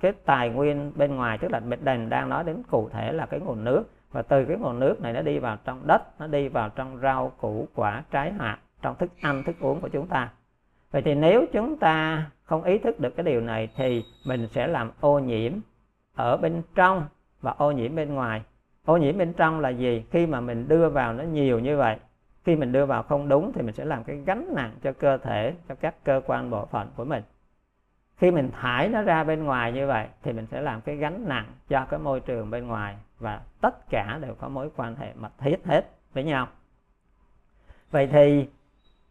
cái tài nguyên bên ngoài, tức là đền đang nói đến cụ thể là cái nguồn nước. Và từ cái nguồn nước này nó đi vào trong đất, nó đi vào trong rau, củ, quả, trái hạt, trong thức ăn, thức uống của chúng ta. Vậy thì nếu chúng ta không ý thức được cái điều này thì mình sẽ làm ô nhiễm ở bên trong và ô nhiễm bên ngoài. Ô nhiễm bên trong là gì? Khi mà mình đưa vào nó nhiều như vậy, khi mình đưa vào không đúng thì mình sẽ làm cái gánh nặng cho cơ thể, cho các cơ quan bộ phận của mình khi mình thải nó ra bên ngoài như vậy, thì mình sẽ làm cái gánh nặng cho cái môi trường bên ngoài và tất cả đều có mối quan hệ mật thiết hết với nhau. Vậy thì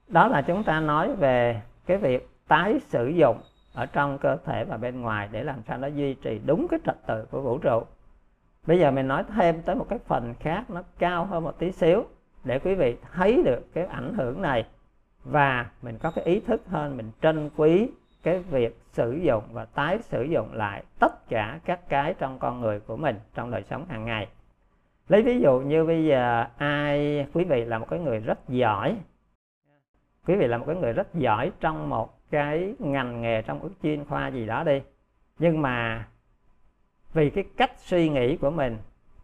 đó là chúng ta nói về cái việc tái sử dụng ở trong cơ thể và bên ngoài để làm sao nó duy trì đúng cái trật tự của vũ trụ. Bây giờ mình nói thêm tới một cái phần khác nó cao hơn một tí xíu để quý vị thấy được cái ảnh hưởng này và mình có cái ý thức hơn, mình trân quý cái việc sử dụng và tái sử dụng lại tất cả các cái trong con người của mình trong đời sống hàng ngày. Lấy ví dụ như bây giờ ai, quý vị là một cái người rất giỏi, quý vị là một cái người rất giỏi trong một cái ngành nghề trong ước chuyên khoa gì đó đi, nhưng mà vì cái cách suy nghĩ của mình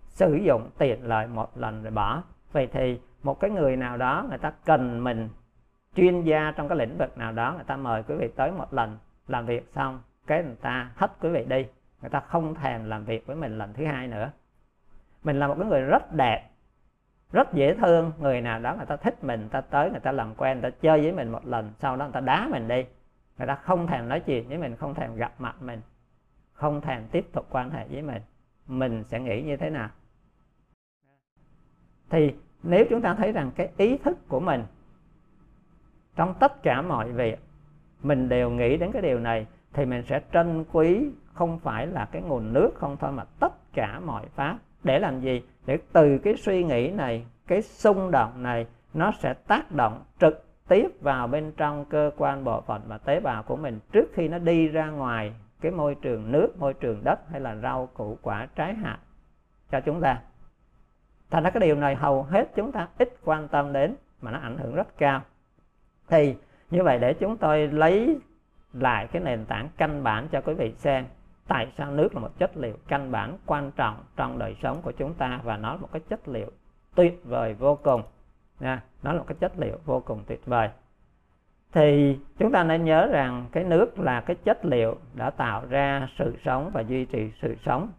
sử dụng tiện lợi một lần rồi bỏ, vậy thì một cái người nào đó người ta cần mình chuyên gia trong cái lĩnh vực nào đó, người ta mời quý vị tới một lần làm việc xong, cái người ta hết quý vị đi. Người ta không thèm làm việc với mình lần thứ hai nữa. Mình là một cái người rất đẹp, rất dễ thương. Người nào đó người ta thích mình, người ta tới, người ta làm quen, người ta chơi với mình một lần, sau đó người ta đá mình đi. Người ta không thèm nói chuyện với mình, không thèm gặp mặt mình, không thèm tiếp tục quan hệ với mình. Mình sẽ nghĩ như thế nào? Thì nếu chúng ta thấy rằng cái ý thức của mình trong tất cả mọi việc, mình đều nghĩ đến cái điều này, thì mình sẽ trân quý không phải là cái nguồn nước không thôi, mà tất cả mọi pháp. Để làm gì? Để từ cái suy nghĩ này, cái xung động này, nó sẽ tác động trực tiếp vào bên trong cơ quan bộ phận và tế bào của mình trước khi nó đi ra ngoài cái môi trường nước, môi trường đất hay là rau củ quả trái hạt. Cho chúng ta. Thành ra cái điều này hầu hết chúng ta ít quan tâm đến, mà nó ảnh hưởng rất cao thì như vậy để chúng tôi lấy lại cái nền tảng căn bản cho quý vị xem, tại sao nước là một chất liệu căn bản quan trọng trong đời sống của chúng ta và nó là một cái chất liệu tuyệt vời vô cùng nha, nó là một cái chất liệu vô cùng tuyệt vời. Thì chúng ta nên nhớ rằng cái nước là cái chất liệu đã tạo ra sự sống và duy trì sự sống.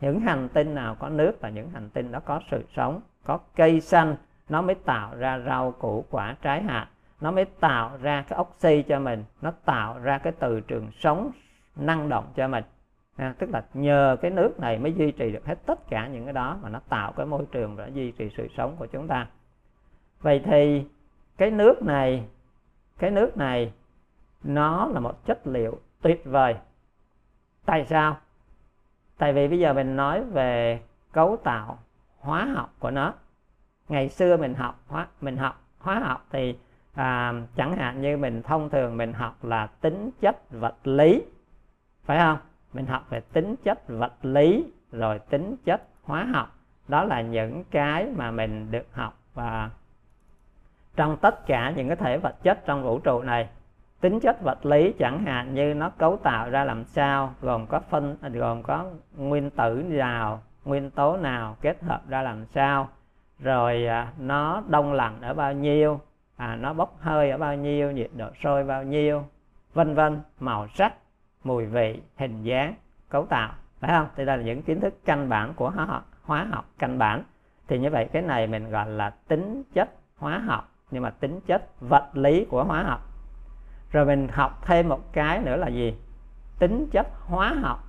Những hành tinh nào có nước là những hành tinh đó có sự sống, có cây xanh, nó mới tạo ra rau củ quả trái hạt nó mới tạo ra cái oxy cho mình. Nó tạo ra cái từ trường sống năng động cho mình. À, tức là nhờ cái nước này mới duy trì được hết tất cả những cái đó mà nó tạo cái môi trường và duy trì sự sống của chúng ta. Vậy thì cái nước này cái nước này nó là một chất liệu tuyệt vời. Tại sao? Tại vì bây giờ mình nói về cấu tạo hóa học của nó. Ngày xưa mình học hóa mình học hóa học thì à, chẳng hạn như mình thông thường mình học là tính chất vật lý phải không? Mình học về tính chất vật lý rồi tính chất hóa học. Đó là những cái mà mình được học và trong tất cả những cái thể vật chất trong vũ trụ này. Tính chất vật lý chẳng hạn như nó cấu tạo ra làm sao gồm có phân gồm có nguyên tử nào nguyên tố nào kết hợp ra làm sao rồi à, nó đông lạnh ở bao nhiêu à, nó bốc hơi ở bao nhiêu nhiệt độ sôi bao nhiêu vân vân màu sắc mùi vị hình dáng cấu tạo phải không? Thì đây là những kiến thức căn bản của hóa học hóa học căn bản. Thì như vậy cái này mình gọi là tính chất hóa học nhưng mà tính chất vật lý của hóa học. Rồi mình học thêm một cái nữa là gì? Tính chất hóa học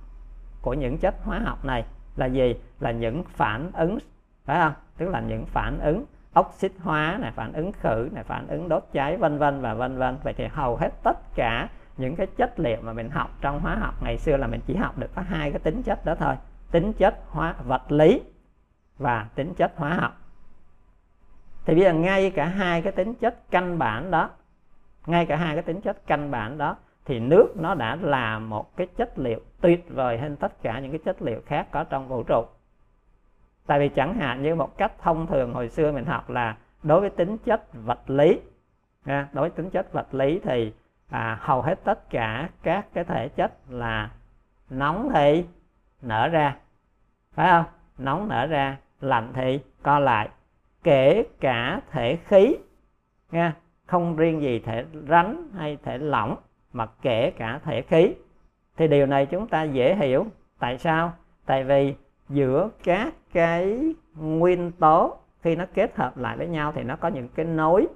của những chất hóa học này là gì? Là những phản ứng phải không? Tức là những phản ứng oxit hóa này phản ứng khử này phản ứng đốt cháy, vân vân và vân vân. Vậy thì hầu hết tất cả những cái chất liệu mà mình học trong hóa học, ngày xưa là mình chỉ học được có hai cái tính chất đó thôi. Tính chất hóa, vật lý và tính chất hóa học. Thì bây giờ ngay cả hai cái tính chất căn bản đó, ngay cả hai cái tính chất căn bản đó, thì nước nó đã là một cái chất liệu tuyệt vời hơn tất cả những cái chất liệu khác có trong vũ trụ tại vì chẳng hạn như một cách thông thường hồi xưa mình học là đối với tính chất vật lý đối với tính chất vật lý thì à, hầu hết tất cả các cái thể chất là nóng thì nở ra phải không? Nóng nở ra lạnh thì co lại kể cả thể khí nha không riêng gì thể rắn hay thể lỏng mà kể cả thể khí. Thì điều này chúng ta dễ hiểu. Tại sao? Tại vì giữa các cái nguyên tố, khi nó kết hợp lại với nhau thì nó có những cái nối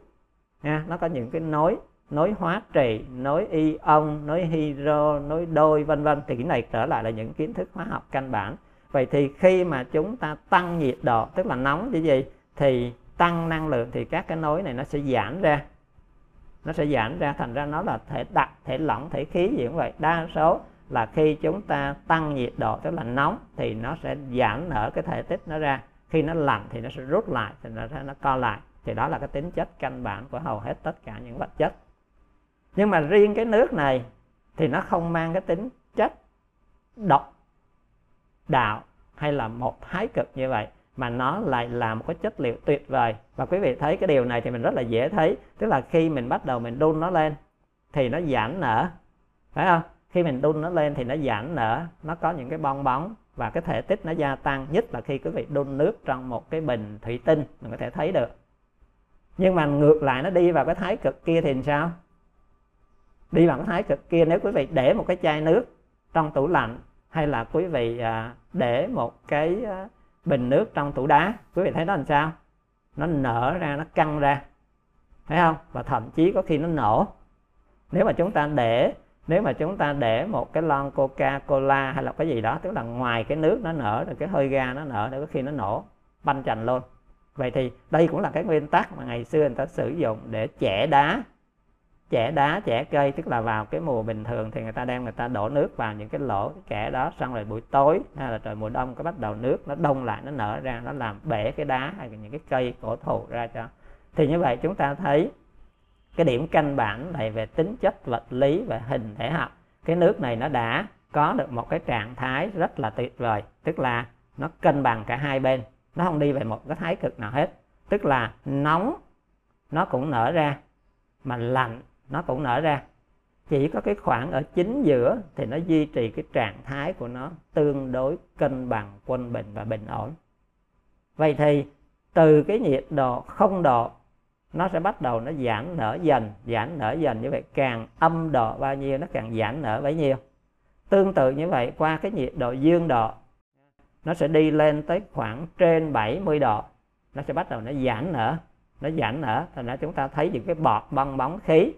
nha nó có những cái nối nối hóa trị, nối ion, nối hydro, nối đôi, vân vân. Thì cái này trở lại là những kiến thức hóa học căn bản. Vậy thì khi mà chúng ta tăng nhiệt độ, tức là nóng như gì, thì tăng năng lượng thì các cái nối này nó sẽ giãn ra. Nó sẽ giãn ra, thành ra nó là thể đặc, thể lỏng, thể khí gì cũng vậy, đa số là khi chúng ta tăng nhiệt độ, tức là nóng, thì nó sẽ giãn nở cái thể tích nó ra. Khi nó lạnh thì nó sẽ rút lại, thì nó sẽ, nó co lại. Thì đó là cái tính chất căn bản của hầu hết tất cả những vật chất. Nhưng mà riêng cái nước này thì nó không mang cái tính chất độc, đạo hay là một thái cực như vậy, mà nó lại là một cái chất liệu tuyệt vời. Và quý vị thấy cái điều này thì mình rất là dễ thấy. Tức là khi mình bắt đầu mình đun nó lên thì nó giãn nở, phải không? Khi mình đun nó lên thì nó giãn nở, nó có những cái bong bóng và cái thể tích nó gia tăng, nhất là khi quý vị đun nước trong một cái bình thủy tinh, mình có thể thấy được. Nhưng mà ngược lại, nó đi vào cái thái cực kia thì sao? Đi vào cái thái cực kia, nếu quý vị để một cái chai nước trong tủ lạnh hay là quý vị à, để một cái à, bình nước trong tủ đá, quý vị thấy nó làm sao? Nó nở ra, nó căng ra. Thấy không? Và thậm chí có khi nó nổ. Nếu mà chúng ta để nếu mà chúng ta để một cái lon coca cola hay là cái gì đó, tức là ngoài cái nước nó nở rồi, cái hơi ga nó nở rồi có khi nó nổ, banh chành luôn. Vậy thì đây cũng là cái nguyên tắc mà ngày xưa người ta sử dụng để chẻ đá. Chẻ đá, chẻ cây, tức là vào cái mùa bình thường thì người ta đem người ta đổ nước vào những cái lỗ, cái kẻ đó, xong rồi buổi tối hay là trời mùa đông có bắt đầu nước nó đông lại, nó nở ra, nó làm bể cái đá hay là những cái cây cổ thụ ra cho. Thì như vậy chúng ta thấy cái điểm căn bản này về tính chất vật lý và hình thể học. Cái nước này nó đã có được một cái trạng thái rất là tuyệt vời. Tức là nó cân bằng cả hai bên. Nó không đi về một cái thái cực nào hết. Tức là nóng, nó cũng nở ra, mà lạnh, nó cũng nở ra. Chỉ có cái khoảng ở chính giữa thì nó duy trì cái trạng thái của nó tương đối cân bằng, quân bình và bình ổn. Vậy thì từ cái nhiệt độ không độ nó sẽ bắt đầu nó giãn nở dần giãn nở dần như vậy. Càng âm độ bao nhiêu nó càng giãn nở bấy nhiêu. Tương tự như vậy qua cái nhiệt độ dương độ nó sẽ đi lên tới khoảng trên 70 độ. Nó sẽ bắt đầu nó giãn nở nó giãn nở thành ra chúng ta thấy những cái bọt bong bóng khí.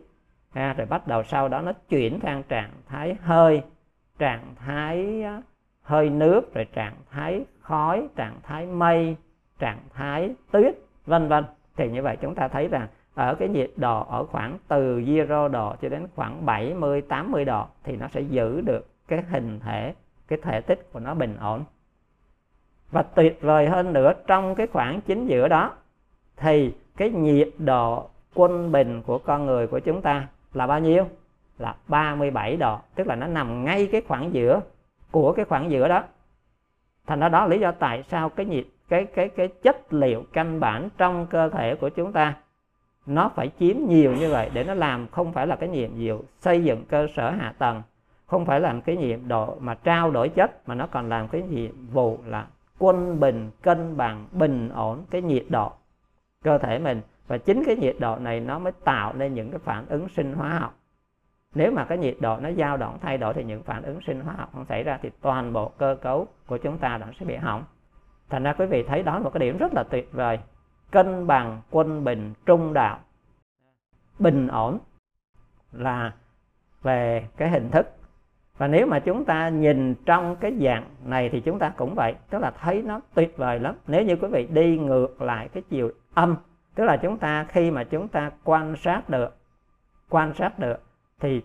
Ha, rồi bắt đầu sau đó nó chuyển sang trạng thái hơi trạng thái hơi nước rồi trạng thái khói trạng thái mây trạng thái tuyết vân vân thì như vậy chúng ta thấy rằng ở cái nhiệt độ ở khoảng từ 0 độ cho đến khoảng 70 80 độ thì nó sẽ giữ được cái hình thể, cái thể tích của nó bình ổn. Và tuyệt vời hơn nữa, trong cái khoảng chính giữa đó thì cái nhiệt độ quân bình của con người của chúng ta là bao nhiêu? Là 37 độ, tức là nó nằm ngay cái khoảng giữa, của cái khoảng giữa đó. Thành ra đó là lý do tại sao cái nhiệt cái cái cái chất liệu căn bản trong cơ thể của chúng ta, nó phải chiếm nhiều như vậy để nó làm không phải là cái nhiệm vụ xây dựng cơ sở hạ tầng, không phải làm cái nhiệm độ mà trao đổi chất, mà nó còn làm cái nhiệm vụ là quân bình, cân bằng, bình ổn cái nhiệt độ cơ thể mình. Và chính cái nhiệt độ này nó mới tạo nên những cái phản ứng sinh hóa học. Nếu mà cái nhiệt độ nó dao động thay đổi thì những phản ứng sinh hóa học không xảy ra thì toàn bộ cơ cấu của chúng ta nó sẽ bị hỏng thành ra quý vị thấy đó là một cái điểm rất là tuyệt vời. Cân bằng quân bình trung đạo. Bình ổn là về cái hình thức. Và nếu mà chúng ta nhìn trong cái dạng này thì chúng ta cũng vậy, tức là thấy nó tuyệt vời lắm. Nếu như quý vị đi ngược lại cái chiều âm, tức là chúng ta khi mà chúng ta quan sát được, quan sát được, thì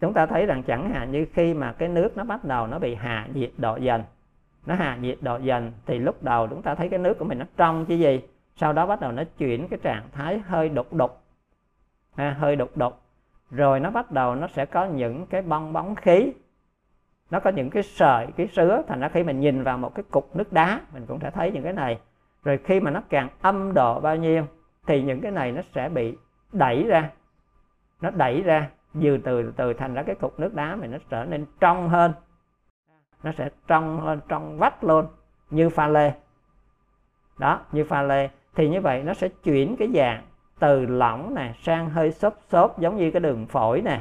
chúng ta thấy rằng chẳng hạn như khi mà cái nước nó bắt đầu nó bị hạ nhiệt độ dần nó hạ nhiệt độ dần thì lúc đầu chúng ta thấy cái nước của mình nó trong chứ gì. Sau đó bắt đầu nó chuyển cái trạng thái hơi đục đục. Ha, hơi đục đục. Rồi nó bắt đầu nó sẽ có những cái bong bóng khí. Nó có những cái sợi cái sứa thành ra khi mình nhìn vào một cái cục nước đá mình cũng sẽ thấy những cái này. Rồi khi mà nó càng âm độ bao nhiêu thì những cái này nó sẽ bị đẩy ra. Nó đẩy ra dừ từ từ thành ra cái cục nước đá mình nó trở nên trong hơn nó sẽ trong hơn trong vắt luôn, như pha lê. Đó, như pha lê. Thì như vậy nó sẽ chuyển cái dạng từ lỏng này sang hơi xốp xốp, giống như cái đường phổi này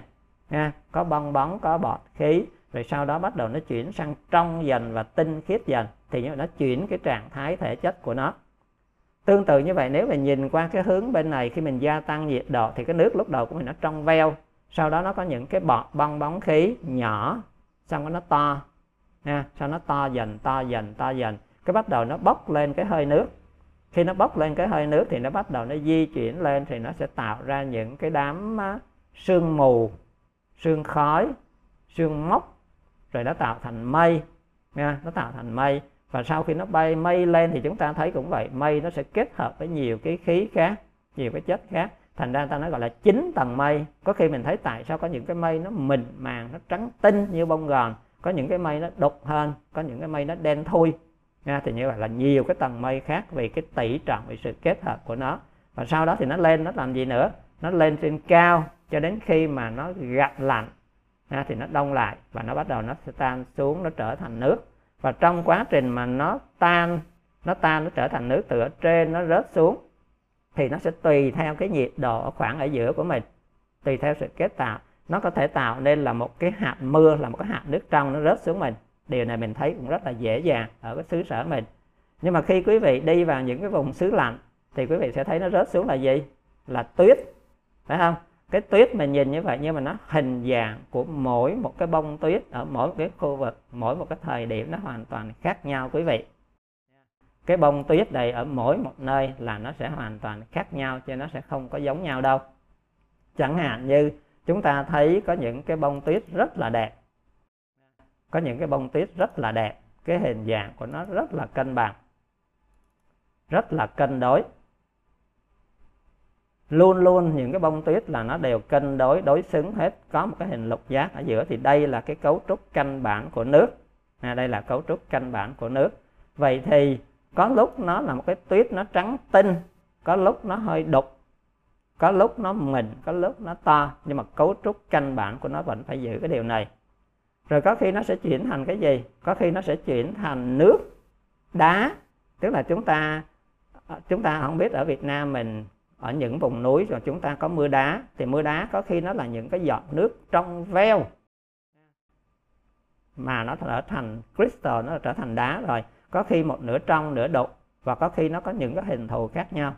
nha có bong bóng, có bọt khí. Rồi sau đó bắt đầu nó chuyển sang trong dần và tinh khiết dần. Thì như vậy nó chuyển cái trạng thái thể chất của nó. Tương tự như vậy, nếu mình nhìn qua cái hướng bên này, khi mình gia tăng nhiệt độ thì cái nước lúc đầu của mình nó trong veo. Sau đó nó có những cái bọt bong bóng khí nhỏ, xong rồi nó to nha sao nó to dần to dần to dần. Cái bắt đầu nó bốc lên cái hơi nước. Khi nó bốc lên cái hơi nước thì nó bắt đầu nó di chuyển lên thì nó sẽ tạo ra những cái đám sương mù, sương khói, sương mốc. Rồi nó tạo thành mây, nha, nó tạo thành mây. Và sau khi nó bay mây lên thì chúng ta thấy cũng vậy, mây nó sẽ kết hợp với nhiều cái khí khác, nhiều cái chất khác. Thành ra ta nói gọi là chín tầng mây. Có khi mình thấy tại sao có những cái mây nó mịn màng, nó trắng tinh như bông gòn có những cái mây nó đục hơn có những cái mây nó đen thui. Nha thì như vậy là nhiều cái tầng mây khác vì cái tỷ trọng vì sự kết hợp của nó. Và sau đó thì nó lên nó làm gì nữa? Nó lên trên cao cho đến khi mà nó gặp lạnh. Ha, thì nó đông lại và nó bắt đầu nó sẽ tan xuống nó trở thành nước. Và trong quá trình mà nó tan nó tan nó trở thành nước từ ở trên nó rớt xuống thì nó sẽ tùy theo cái nhiệt độ ở khoảng ở giữa của mình tùy theo sự kết tạo nó có thể tạo nên là một cái hạt mưa, là một cái hạt nước trong nó rớt xuống mình. Điều này mình thấy cũng rất là dễ dàng ở cái xứ sở mình. Nhưng mà khi quý vị đi vào những cái vùng xứ lạnh, thì quý vị sẽ thấy nó rớt xuống là gì? Là tuyết. Phải không? Cái tuyết mình nhìn như vậy, nhưng mà nó hình dạng của mỗi một cái bông tuyết ở mỗi một cái khu vực, mỗi một cái thời điểm nó hoàn toàn khác nhau, quý vị. Cái bông tuyết này ở mỗi một nơi là nó sẽ hoàn toàn khác nhau cho nó sẽ không có giống nhau đâu. Chẳng hạn như chúng ta thấy có những cái bông tuyết rất là đẹp. Có những cái bông tuyết rất là đẹp. Cái hình dạng của nó rất là cân bằng. Rất là cân đối. Luôn luôn những cái bông tuyết là nó đều cân đối đối xứng hết. Có một cái hình lục giác ở giữa thì đây là cái cấu trúc căn bản của nước. À, đây là cấu trúc căn bản của nước. Vậy thì có lúc nó là một cái tuyết nó trắng tinh có lúc nó hơi đục có lúc nó mịn, có lúc nó to, nhưng mà cấu trúc căn bản của nó vẫn phải giữ cái điều này. Rồi có khi nó sẽ chuyển thành cái gì? Có khi nó sẽ chuyển thành nước, đá. Tức là chúng ta chúng ta không biết ở Việt Nam mình, ở những vùng núi rồi chúng ta có mưa đá, thì mưa đá có khi nó là những cái giọt nước trong veo. Mà nó trở thành crystal, nó trở thành đá rồi. Có khi một nửa trong, nửa đục, và có khi nó có những cái hình thù khác nhau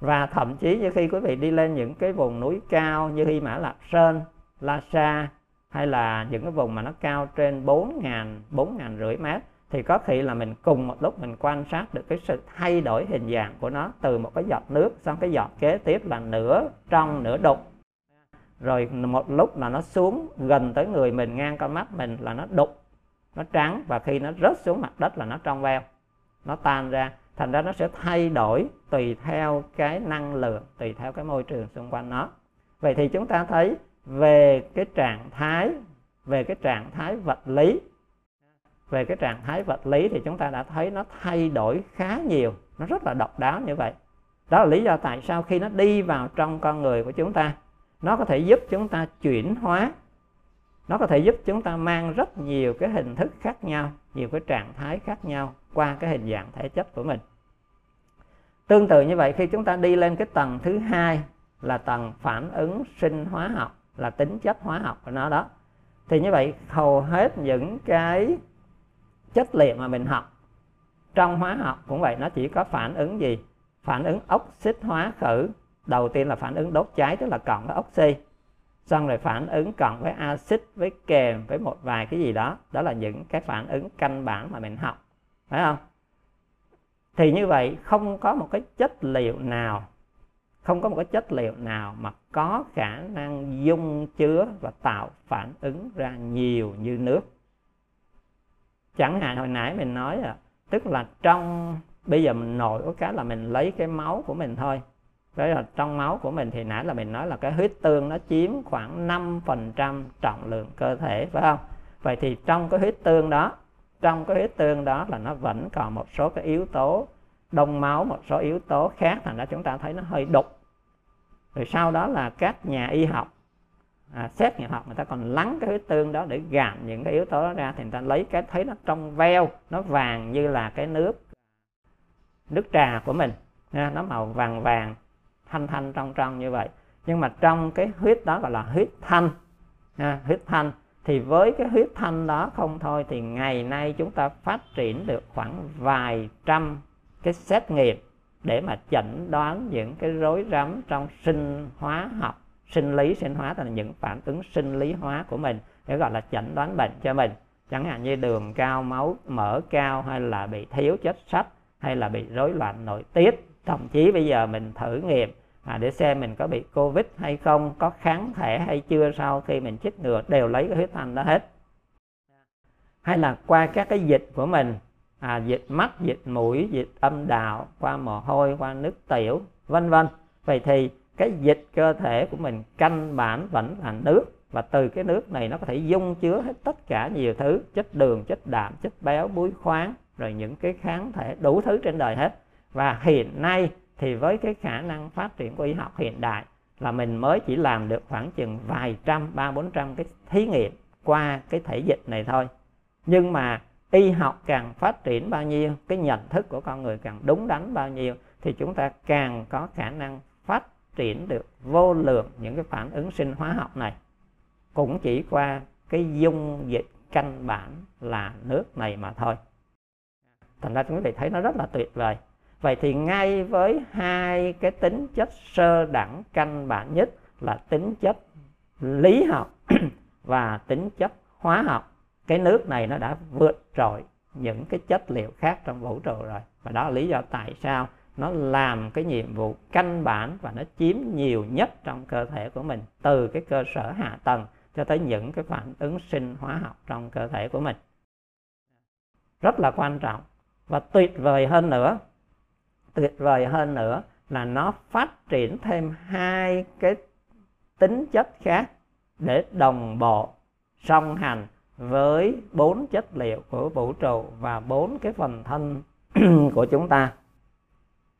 và thậm chí như khi quý vị đi lên những cái vùng núi cao như Hy Mã Lạp Sơn, La Sa hay là những cái vùng mà nó cao trên 4.000, 4 ngàn rưỡi mét thì có khi là mình cùng một lúc mình quan sát được cái sự thay đổi hình dạng của nó từ một cái giọt nước sang cái giọt kế tiếp là nửa trong nửa đục. Rồi một lúc là nó xuống gần tới người mình ngang con mắt mình là nó đục nó trắng và khi nó rớt xuống mặt đất là nó trong veo nó tan ra thành ra nó sẽ thay đổi tùy theo cái năng lượng, tùy theo cái môi trường xung quanh nó. Vậy thì chúng ta thấy về cái trạng thái, về cái trạng thái vật lý, về cái trạng thái vật lý thì chúng ta đã thấy nó thay đổi khá nhiều, nó rất là độc đáo như vậy. Đó là lý do tại sao khi nó đi vào trong con người của chúng ta, nó có thể giúp chúng ta chuyển hóa nó có thể giúp chúng ta mang rất nhiều cái hình thức khác nhau, nhiều cái trạng thái khác nhau qua cái hình dạng thể chất của mình. Tương tự như vậy, khi chúng ta đi lên cái tầng thứ hai là tầng phản ứng sinh hóa học, là tính chất hóa học của nó đó, thì như vậy hầu hết những cái chất liệu mà mình học trong hóa học cũng vậy, nó chỉ có phản ứng gì? Phản ứng oxit hóa khử, đầu tiên là phản ứng đốt cháy, tức là cộng với oxy xong rồi phản ứng cộng với axit, với kèm với một vài cái gì đó. Đó là những cái phản ứng căn bản mà mình học. Phải không? Thì như vậy không có một cái chất liệu nào, không có một cái chất liệu nào mà có khả năng dung chứa và tạo phản ứng ra nhiều như nước. Chẳng hạn hồi nãy mình nói à tức là trong, bây giờ mình nổi có cái là mình lấy cái máu của mình thôi đấy là ờ, trong máu của mình thì nãy là mình nói là cái huyết tương nó chiếm khoảng 5% trọng lượng cơ thể phải không? Vậy thì trong cái huyết tương đó trong cái huyết tương đó là nó vẫn còn một số cái yếu tố đông máu một số yếu tố khác thành ra chúng ta thấy nó hơi đục. Rồi sau đó là các nhà y học à, xét nghiệm học người ta còn lắng cái huyết tương đó để gạn những cái yếu tố đó ra thì người ta lấy cái thấy nó trong veo nó vàng như là cái nước nước trà của mình nha, nó màu vàng vàng thanh thanh trong trong như vậy. Nhưng mà trong cái huyết đó gọi là huyết thanh. Ha, huyết thanh. Thì với cái huyết thanh đó không thôi thì ngày nay chúng ta phát triển được khoảng vài trăm cái xét nghiệm để mà chẩn đoán những cái rối rắm trong sinh hóa học sinh lý sinh hóa thành là những phản ứng sinh lý hóa của mình để gọi là chẩn đoán bệnh cho mình. Chẳng hạn như đường cao máu mỡ cao hay là bị thiếu chất sắt hay là bị rối loạn nội tiết. Thậm chí bây giờ mình thử nghiệm à, để xem mình có bị covid hay không có kháng thể hay chưa sau khi mình chích ngừa đều lấy cái huyết thanh đó hết. Hay là qua các cái dịch của mình à, dịch mắt dịch mũi dịch âm đạo qua mồ hôi qua nước tiểu vân vân. Vậy thì cái dịch cơ thể của mình căn bản vẫn là nước và từ cái nước này nó có thể dung chứa hết tất cả nhiều thứ chất đường chất đạm chất béo muối khoáng rồi những cái kháng thể đủ thứ trên đời hết. Và hiện nay thì với cái khả năng phát triển của y học hiện đại là mình mới chỉ làm được khoảng chừng vài trăm, ba, bốn trăm cái thí nghiệm qua cái thể dịch này thôi. Nhưng mà y học càng phát triển bao nhiêu, cái nhận thức của con người càng đúng đắn bao nhiêu, thì chúng ta càng có khả năng phát triển được vô lượng những cái phản ứng sinh hóa học này. Cũng chỉ qua cái dung dịch căn bản là nước này mà thôi. Thành ra chúng ta thấy nó rất là tuyệt vời vậy thì ngay với hai cái tính chất sơ đẳng căn bản nhất là tính chất lý học [clears throat] và tính chất hóa học. Cái nước này nó đã vượt trội những cái chất liệu khác trong vũ trụ rồi. Và đó là lý do tại sao nó làm cái nhiệm vụ căn bản và nó chiếm nhiều nhất trong cơ thể của mình, từ cái cơ sở hạ tầng cho tới những cái phản ứng sinh hóa học trong cơ thể của mình. Rất là quan trọng và tuyệt vời hơn nữa tuyệt vời hơn nữa là nó phát triển thêm hai cái tính chất khác để đồng bộ song hành với bốn chất liệu của vũ trụ và bốn cái phần thân [clears throat] của chúng ta.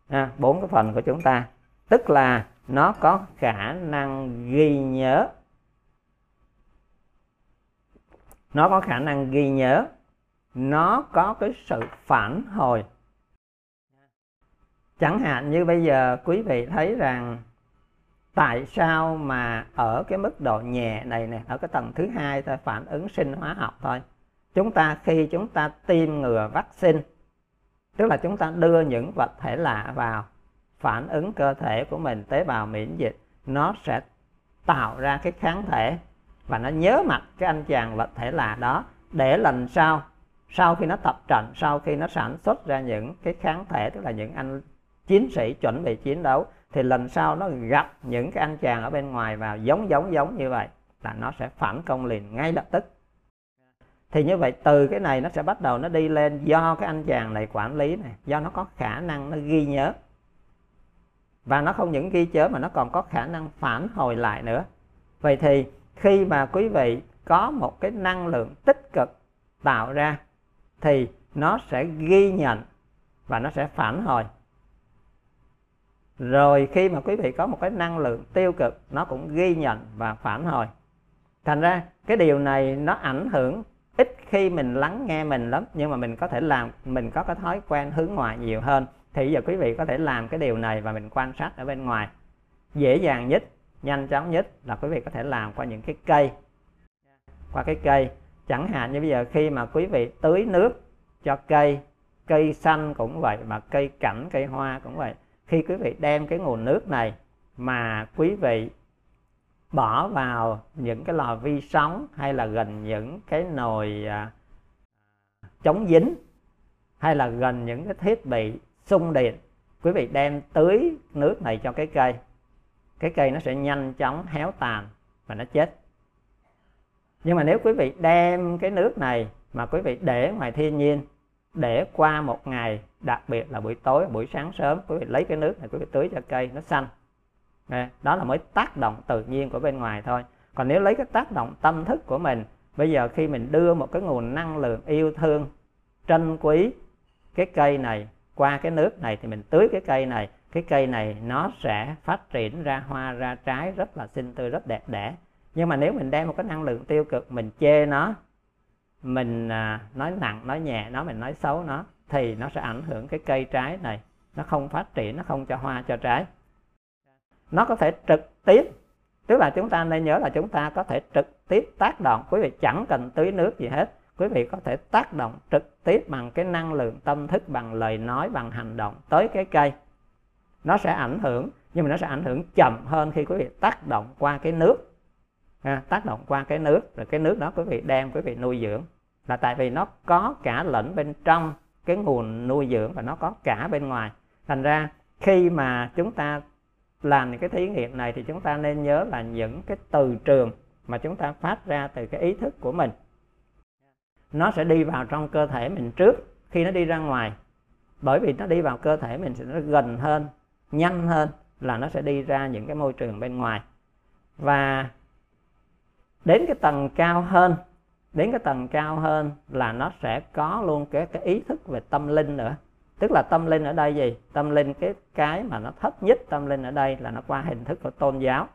À, bốn cái phần của chúng ta. Tức là nó có khả năng ghi nhớ. Nó có khả năng ghi nhớ. Nó có cái sự phản hồi chẳng hạn như bây giờ quý vị thấy rằng tại sao mà ở cái mức độ nhẹ này nè, ở cái tầng thứ hai thôi, phản ứng sinh hóa học thôi. Chúng ta khi chúng ta tiêm ngừa vaccine, tức là chúng ta đưa những vật thể lạ vào, phản ứng cơ thể của mình tế bào miễn dịch, nó sẽ tạo ra cái kháng thể và nó nhớ mặt cái anh chàng vật thể lạ đó để lần sau sau khi nó tập trận, sau khi nó sản xuất ra những cái kháng thể, tức là những anh chiến sĩ chuẩn bị chiến đấu, thì lần sau nó gặp những cái anh chàng ở bên ngoài vào giống giống giống như vậy là nó sẽ phản công liền ngay lập tức. Thì như vậy từ cái này nó sẽ bắt đầu nó đi lên do cái anh chàng này quản lý này, do nó có khả năng nó ghi nhớ. Và nó không những ghi nhớ mà nó còn có khả năng phản hồi lại nữa. Vậy thì khi mà quý vị có một cái năng lượng tích cực tạo ra, thì nó sẽ ghi nhận và nó sẽ phản hồi rồi khi mà quý vị có một cái năng lượng tiêu cực, nó cũng ghi nhận và phản hồi. Thành ra, cái điều này nó ảnh hưởng ít khi mình lắng nghe mình lắm, nhưng mà mình có thể làm, mình có cái thói quen hướng ngoại nhiều hơn. Thì giờ quý vị có thể làm cái điều này và mình quan sát ở bên ngoài. Dễ dàng nhất, nhanh chóng nhất là quý vị có thể làm qua những cái cây. Qua cái cây, chẳng hạn như bây giờ khi mà quý vị tưới nước cho cây cây xanh cũng vậy, mà cây cảnh, cây hoa cũng vậy khi quý vị đem cái nguồn nước này mà quý vị bỏ vào những cái lò vi sóng hay là gần những cái nồi à, chống dính hay là gần những cái thiết bị sung điện quý vị đem tưới nước này cho cái cây. Cái cây nó sẽ nhanh chóng héo tàn và nó chết. Nhưng mà nếu quý vị đem cái nước này mà quý vị để ngoài thiên nhiên để qua một ngày, đặc biệt là buổi tối, buổi sáng sớm, quý vị lấy cái nước này, quý vị tưới cho cây, nó xanh. Đó là mới tác động tự nhiên của bên ngoài thôi. Còn nếu lấy cái tác động tâm thức của mình, bây giờ khi mình đưa một cái nguồn năng lượng yêu thương, trân quý cái cây này qua cái nước này thì mình tưới cái cây này, cái cây này nó sẽ phát triển ra hoa, ra trái, rất là xinh tươi, rất đẹp đẽ. Nhưng mà nếu mình đem một cái năng lượng tiêu cực, mình chê nó mình à, nói nặng, nói nhẹ nó, mình nói xấu nó, thì nó sẽ ảnh hưởng cái cây trái này. Nó không phát triển, nó không cho hoa cho trái. Nó có thể trực tiếp, tức là chúng ta nên nhớ là chúng ta có thể trực tiếp tác động. Quý vị chẳng cần tưới nước gì hết. Quý vị có thể tác động trực tiếp bằng cái năng lượng tâm thức, bằng lời nói, bằng hành động tới cái cây. Nó sẽ ảnh hưởng, nhưng mà nó sẽ ảnh hưởng chậm hơn khi quý vị tác động qua cái nước ha, tác động qua cái nước rồi cái nước đó quý vị đem quý vị nuôi dưỡng. Là tại vì nó có cả lẫn bên trong cái nguồn nuôi dưỡng và nó có cả bên ngoài. Thành ra khi mà chúng ta làm những cái thí nghiệm này thì chúng ta nên nhớ là những cái từ trường mà chúng ta phát ra từ cái ý thức của mình. Nó sẽ đi vào trong cơ thể mình trước khi nó đi ra ngoài. Bởi vì nó đi vào cơ thể mình sẽ nó gần hơn nhanh hơn là nó sẽ đi ra những cái môi trường bên ngoài. Và đến cái tầng cao hơn đến cái tầng cao hơn là nó sẽ có luôn cái cái ý thức về tâm linh nữa. Tức là tâm linh ở đây gì? Tâm linh cái cái mà nó thấp nhất tâm linh ở đây là nó qua hình thức của tôn giáo.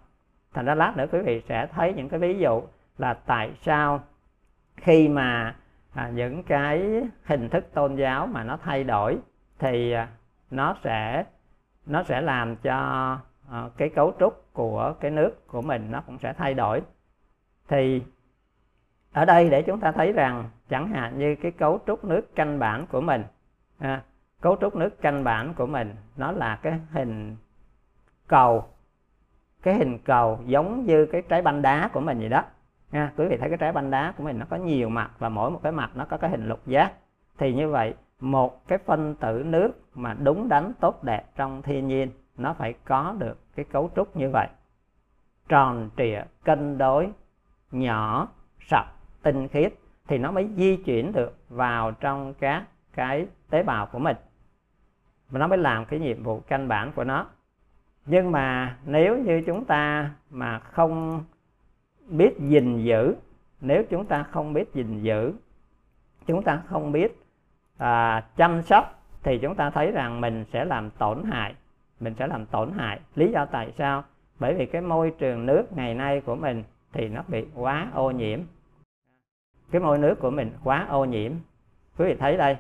Thành ra lát nữa quý vị sẽ thấy những cái ví dụ là tại sao khi mà à, những cái hình thức tôn giáo mà nó thay đổi thì à, nó sẽ nó sẽ làm cho à, cái cấu trúc của cái nước của mình nó cũng sẽ thay đổi thì ở đây để chúng ta thấy rằng chẳng hạn như cái cấu trúc nước căn bản của mình à, cấu trúc nước căn bản của mình nó là cái hình cầu cái hình cầu giống như cái trái banh đá của mình vậy đó nha quý vị thấy cái trái banh đá của mình nó có nhiều mặt và mỗi một cái mặt nó có cái hình lục giác. Thì như vậy một cái phân tử nước mà đúng đắn tốt đẹp trong thiên nhiên nó phải có được cái cấu trúc như vậy. Tròn trịa cân đối nhỏ sạch tinh khiết thì nó mới di chuyển được vào trong các cái tế bào của mình. Và nó mới làm cái nhiệm vụ căn bản của nó. Nhưng mà nếu như chúng ta mà không biết gìn giữ nếu chúng ta không biết gìn giữ chúng ta không biết à, chăm sóc thì chúng ta thấy rằng mình sẽ làm tổn hại mình sẽ làm tổn hại. Lý do tại sao? Bởi vì cái môi trường nước ngày nay của mình thì nó bị quá ô nhiễm. Cái môi nước của mình quá ô nhiễm. Quý vị thấy đây.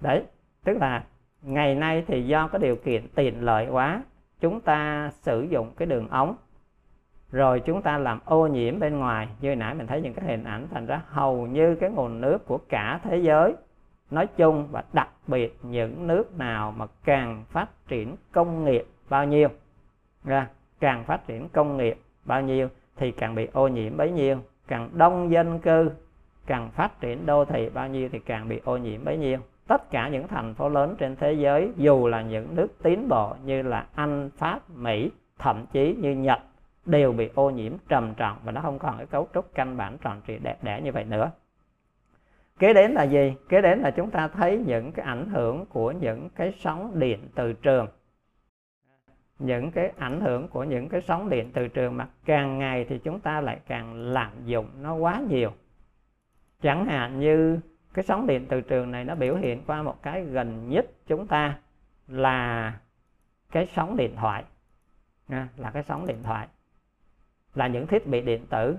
Đấy, tức là ngày nay thì do có điều kiện tiện lợi quá, chúng ta sử dụng cái đường ống, rồi chúng ta làm ô nhiễm bên ngoài. Như nãy mình thấy những cái hình ảnh thành ra hầu như cái nguồn nước của cả thế giới. Nói chung và đặc biệt những nước nào mà càng phát triển công nghiệp bao nhiêu. Ra, càng phát triển công nghiệp bao nhiêu thì càng bị ô nhiễm bấy nhiêu, càng đông dân cư, càng phát triển đô thị bao nhiêu thì càng bị ô nhiễm bấy nhiêu. Tất cả những thành phố lớn trên thế giới, dù là những nước tiến bộ như là anh, pháp, mỹ, thậm chí như nhật, đều bị ô nhiễm trầm trọng và nó không còn cái cấu trúc căn bản tròn trịa đẹp đẽ như vậy nữa. Kế đến là gì? Kế đến là chúng ta thấy những cái ảnh hưởng của những cái sóng điện từ trường những cái ảnh hưởng của những cái sóng điện từ trường mà càng ngày thì chúng ta lại càng lạm dụng nó quá nhiều. Chẳng hạn như cái sóng điện từ trường này nó biểu hiện qua một cái gần nhất chúng ta là cái sóng điện thoại là cái sóng điện thoại, là những thiết bị điện tử.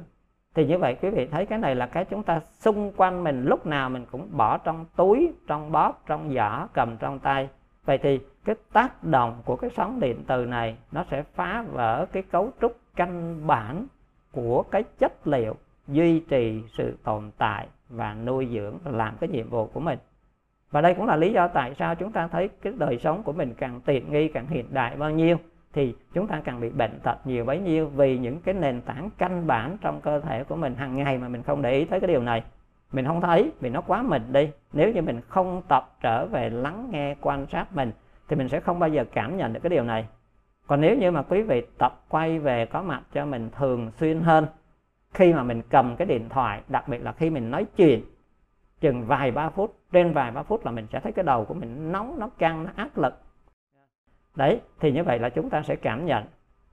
Thì như vậy quý vị thấy cái này là cái chúng ta xung quanh mình, lúc nào mình cũng bỏ trong túi, trong bóp, trong giỏ, cầm trong tay vậy thì cái tác động của cái sóng điện từ này nó sẽ phá vỡ cái cấu trúc căn bản của cái chất liệu duy trì sự tồn tại và nuôi dưỡng và làm cái nhiệm vụ của mình. Và đây cũng là lý do tại sao chúng ta thấy cái đời sống của mình càng tiện nghi, càng hiện đại bao nhiêu, thì chúng ta càng bị bệnh tật nhiều bấy nhiêu vì những cái nền tảng căn bản trong cơ thể của mình hàng ngày mà mình không để ý tới cái điều này mình không thấy, vì nó quá mình đi. Nếu như mình không tập trở về lắng nghe quan sát mình, thì mình sẽ không bao giờ cảm nhận được cái điều này. Còn nếu như mà quý vị tập quay về có mặt cho mình thường xuyên hơn, khi mà mình cầm cái điện thoại, đặc biệt là khi mình nói chuyện, chừng vài ba phút, trên vài ba phút là mình sẽ thấy cái đầu của mình nóng, nó căng, nó áp lực. Đấy, thì như vậy là chúng ta sẽ cảm nhận.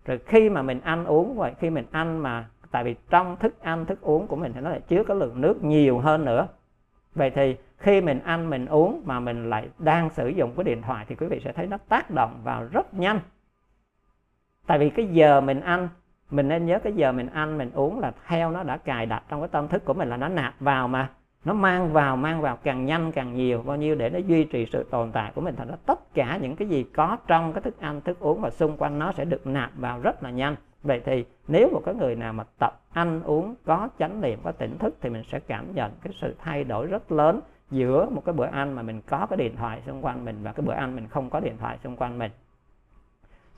Rồi khi mà mình ăn uống vậy, khi mình ăn mà tại vì trong thức ăn, thức uống của mình thì nó lại chứa cái lượng nước nhiều hơn nữa. Vậy thì khi mình ăn, mình uống mà mình lại đang sử dụng cái điện thoại thì quý vị sẽ thấy nó tác động vào rất nhanh. Tại vì cái giờ mình ăn, mình nên nhớ cái giờ mình ăn, mình uống là theo nó đã cài đặt trong cái tâm thức của mình là nó nạp vào mà. Nó mang vào mang vào càng nhanh càng nhiều, bao nhiêu để nó duy trì sự tồn tại của mình thành ra tất cả những cái gì có trong cái thức ăn, thức uống và xung quanh nó sẽ được nạp vào rất là nhanh vậy thì nếu một cái người nào mà tập ăn uống có chánh niệm có tỉnh thức thì mình sẽ cảm nhận cái sự thay đổi rất lớn giữa một cái bữa ăn mà mình có cái điện thoại xung quanh mình và cái bữa ăn mình không có điện thoại xung quanh mình.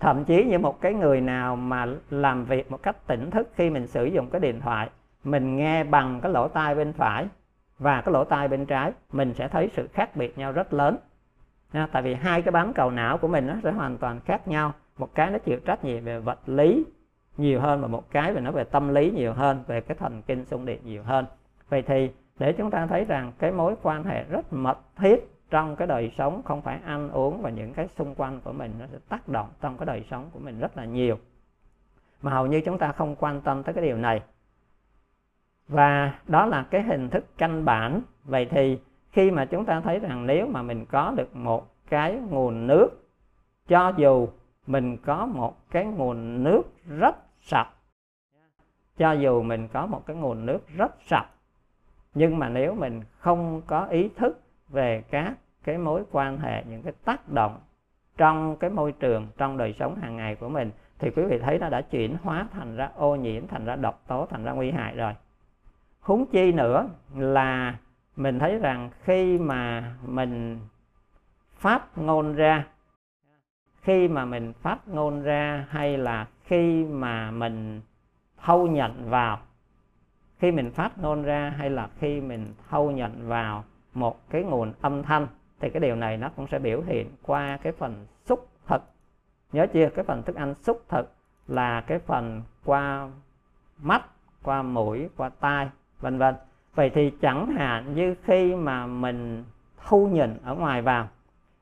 Thậm chí như một cái người nào mà làm việc một cách tỉnh thức khi mình sử dụng cái điện thoại mình nghe bằng cái lỗ tai bên phải và cái lỗ tai bên trái mình sẽ thấy sự khác biệt nhau rất lớn. Nha, tại vì hai cái bán cầu não của mình nó sẽ hoàn toàn khác nhau. Một cái nó chịu trách nhiệm về vật lý nhiều hơn và một cái về nó về tâm lý nhiều hơn, về cái thần kinh xung điện nhiều hơn. Vậy thì để chúng ta thấy rằng cái mối quan hệ rất mật thiết trong cái đời sống, không phải ăn uống và những cái xung quanh của mình nó sẽ tác động trong cái đời sống của mình rất là nhiều. Mà hầu như chúng ta không quan tâm tới cái điều này. Và đó là cái hình thức căn bản. Vậy thì khi mà chúng ta thấy rằng nếu mà mình có được một cái nguồn nước, cho dù mình có một cái nguồn nước rất sạch. Cho dù mình có một cái nguồn nước rất sạch, nhưng mà nếu mình không có ý thức về các cái mối quan hệ, những cái tác động trong cái môi trường, trong đời sống hàng ngày của mình, thì quý vị thấy nó đã chuyển hóa thành ra ô nhiễm, thành ra độc tố, thành ra nguy hại rồi. Huống chi nữa là mình thấy rằng khi mà mình phát ngôn ra, khi mà mình phát ngôn ra hay là khi mà mình thâu nhận vào, khi mình phát ngôn ra hay là khi mình thâu nhận vào một cái nguồn âm thanh, thì cái điều này nó cũng sẽ biểu hiện qua cái phần xúc thực. Nhớ chưa? Cái phần thức ăn xúc thực là cái phần qua mắt, qua mũi, qua tai, vân vân. Vậy thì chẳng hạn như khi mà mình thu nhận ở ngoài vào,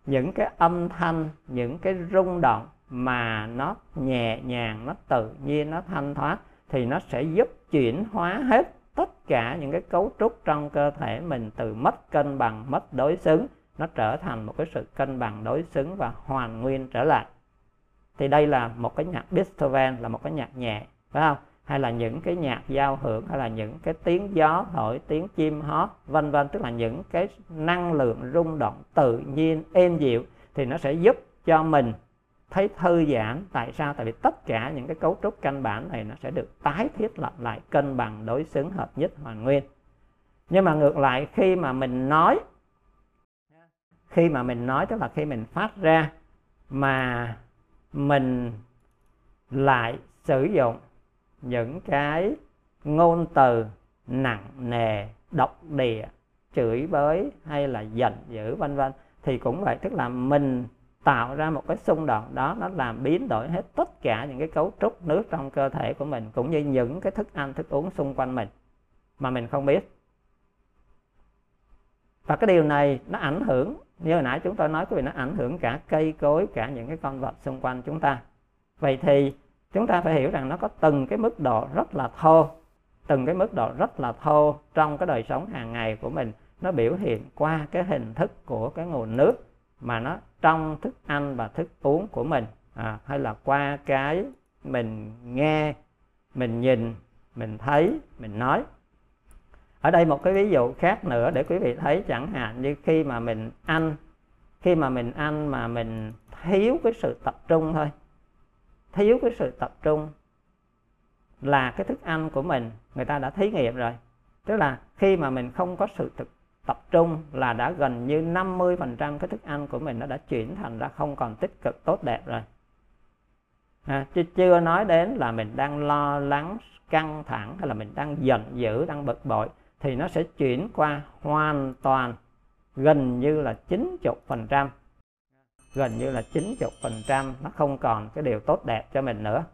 những cái âm thanh, những cái rung động mà nó nhẹ nhàng, nó tự nhiên, nó thanh thoát, thì nó sẽ giúp chuyển hóa hết tất cả những cái cấu trúc trong cơ thể mình từ mất cân bằng, mất đối xứng. Nó trở thành một cái sự cân bằng đối xứng và hoàn nguyên trở lại. Thì đây là một cái nhạc Beethoven, là một cái nhạc nhẹ, phải không? Hay là những cái nhạc giao hưởng, hay là những cái tiếng gió thổi, tiếng chim hót, vân vân, tức là những cái năng lượng rung động tự nhiên, êm dịu, thì nó sẽ giúp cho mình thấy thư giãn. Tại sao? Tại vì tất cả những cái cấu trúc căn bản này nó sẽ được tái thiết lập lại cân bằng đối xứng hợp nhất hoàn nguyên. Nhưng mà ngược lại, khi mà mình nói, khi mà mình nói tức là khi mình phát ra mà mình lại sử dụng những cái ngôn từ nặng nề, độc địa, chửi bới hay là giận dữ, vân vân, thì cũng vậy. Tức là mình tạo ra một cái xung đột đó, nó làm biến đổi hết tất cả những cái cấu trúc nước trong cơ thể của mình, cũng như những cái thức ăn, thức uống xung quanh mình mà mình không biết. Và cái điều này nó ảnh hưởng, như hồi nãy chúng tôi nói, quý vị, nó ảnh hưởng cả cây cối, cả những cái con vật xung quanh chúng ta. Vậy thì chúng ta phải hiểu rằng nó có từng cái mức độ rất là thô, từng cái mức độ rất là thô trong cái đời sống hàng ngày của mình. Nó biểu hiện qua cái hình thức của cái nguồn nước mà nó trong thức ăn và thức uống của mình à, hay là qua cái mình nghe mình nhìn mình thấy mình nói. Ở đây một cái ví dụ khác nữa để quý vị thấy chẳng hạn như khi mà mình ăn khi mà mình ăn mà mình thiếu cái sự tập trung thôi thiếu cái sự tập trung là cái thức ăn của mình người ta đã thí nghiệm rồi. Tức là khi mà mình không có sự thực tập trung là đã gần như 50% cái thức ăn của mình nó đã chuyển thành ra không còn tích cực tốt đẹp rồi. À, chứ chưa nói đến là mình đang lo lắng căng thẳng hay là mình đang giận dữ đang bực bội thì nó sẽ chuyển qua hoàn toàn gần như là 90% gần như là 90% nó không còn cái điều tốt đẹp cho mình nữa.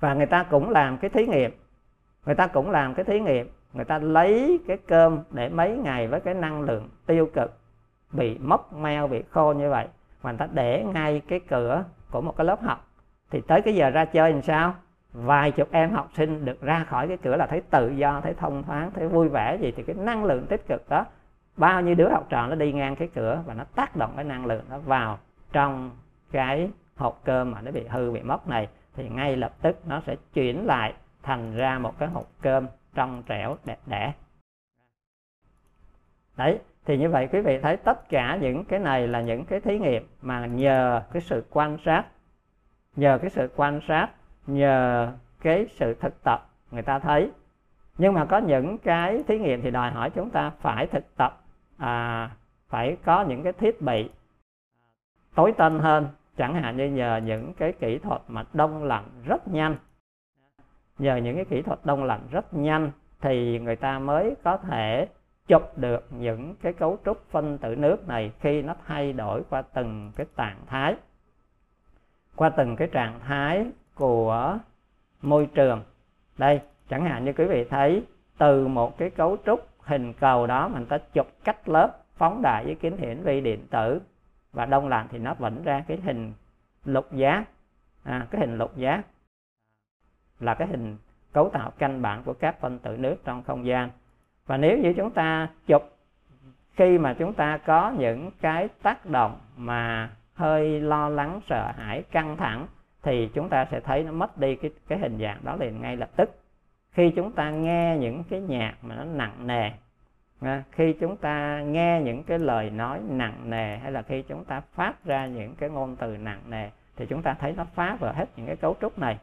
Và người ta cũng làm cái thí nghiệm người ta cũng làm cái thí nghiệm người ta lấy cái cơm để mấy ngày với cái năng lượng tiêu cực, bị mốc meo, bị khô như vậy, mà người ta để ngay cái cửa của một cái lớp học. Thì tới cái giờ ra chơi làm sao? Vài chục em học sinh được ra khỏi cái cửa là thấy tự do, thấy thông thoáng, thấy vui vẻ gì, thì cái năng lượng tích cực đó, bao nhiêu đứa học trò nó đi ngang cái cửa và nó tác động cái năng lượng nó vào trong cái hộp cơm mà nó bị hư, bị mất này. Thì ngay lập tức nó sẽ chuyển lại thành ra một cái hộp cơm trong trẻo đẹp đẽ. Đấy thì như vậy quý vị thấy tất cả những cái này là những cái thí nghiệm mà nhờ cái sự quan sát nhờ cái sự quan sát nhờ cái sự thực tập người ta thấy. Nhưng mà có những cái thí nghiệm thì đòi hỏi chúng ta phải thực tập à, phải có những cái thiết bị tối tân hơn. Chẳng hạn như nhờ những cái kỹ thuật mà đông lạnh rất nhanh nhờ những cái kỹ thuật đông lạnh rất nhanh thì người ta mới có thể chụp được những cái cấu trúc phân tử nước này khi nó thay đổi qua từng cái trạng thái. Qua từng cái trạng thái của môi trường. Đây chẳng hạn như quý vị thấy từ một cái cấu trúc hình cầu đó mình ta chụp cách lớp phóng đại với kính hiển vi điện tử và đông lạnh thì nó vẫn ra cái hình lục giác. À, cái hình lục giác là cái hình cấu tạo căn bản của các phân tử nước trong không gian. Và nếu như chúng ta chụp, khi mà chúng ta có những cái tác động mà hơi lo lắng, sợ hãi, căng thẳng, thì chúng ta sẽ thấy nó mất đi cái cái hình dạng đó liền ngay lập tức. Khi chúng ta nghe những cái nhạc mà nó nặng nề khi chúng ta nghe những cái lời nói nặng nề, hay là khi chúng ta phát ra những cái ngôn từ nặng nề, thì chúng ta thấy nó phá vỡ hết những cái cấu trúc này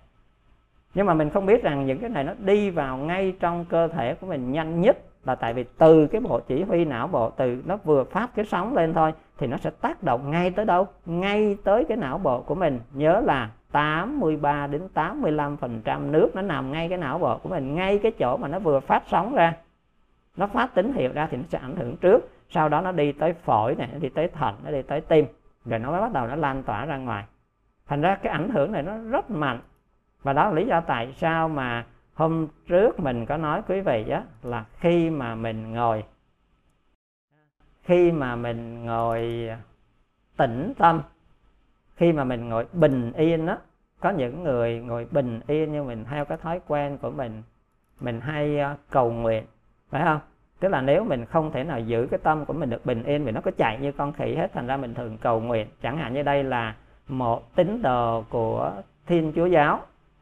nhưng mà mình không biết rằng những cái này nó đi vào ngay trong cơ thể của mình nhanh nhất là tại vì từ cái bộ chỉ huy não bộ, từ nó vừa phát cái sóng lên thôi, thì nó sẽ tác động ngay tới đâu? Ngay tới cái não bộ của mình. Nhớ là 83 đến 85 phần trăm nước nó nằm ngay cái não bộ của mình, ngay cái chỗ mà nó vừa phát sóng ra. Nó phát tín hiệu ra thì nó sẽ ảnh hưởng trước, sau đó nó đi tới phổi này, nó đi tới thận, nó đi tới tim, rồi nó mới bắt đầu nó lan tỏa ra ngoài. Thành ra cái ảnh hưởng này nó rất mạnh và đó là lý do tại sao mà hôm trước mình có nói, quý vị á, là khi mà mình ngồi, khi mà mình ngồi tĩnh tâm, khi mà mình ngồi bình yên đó có những người ngồi bình yên như mình theo cái thói quen của mình mình hay ờ, cầu nguyện, phải không? Tức là nếu mình không thể nào giữ cái tâm của mình được bình yên vì nó có chạy như con khỉ hết, thành ra mình thường cầu nguyện. Chẳng hạn như đây là một tín đồ của thiên chúa giáo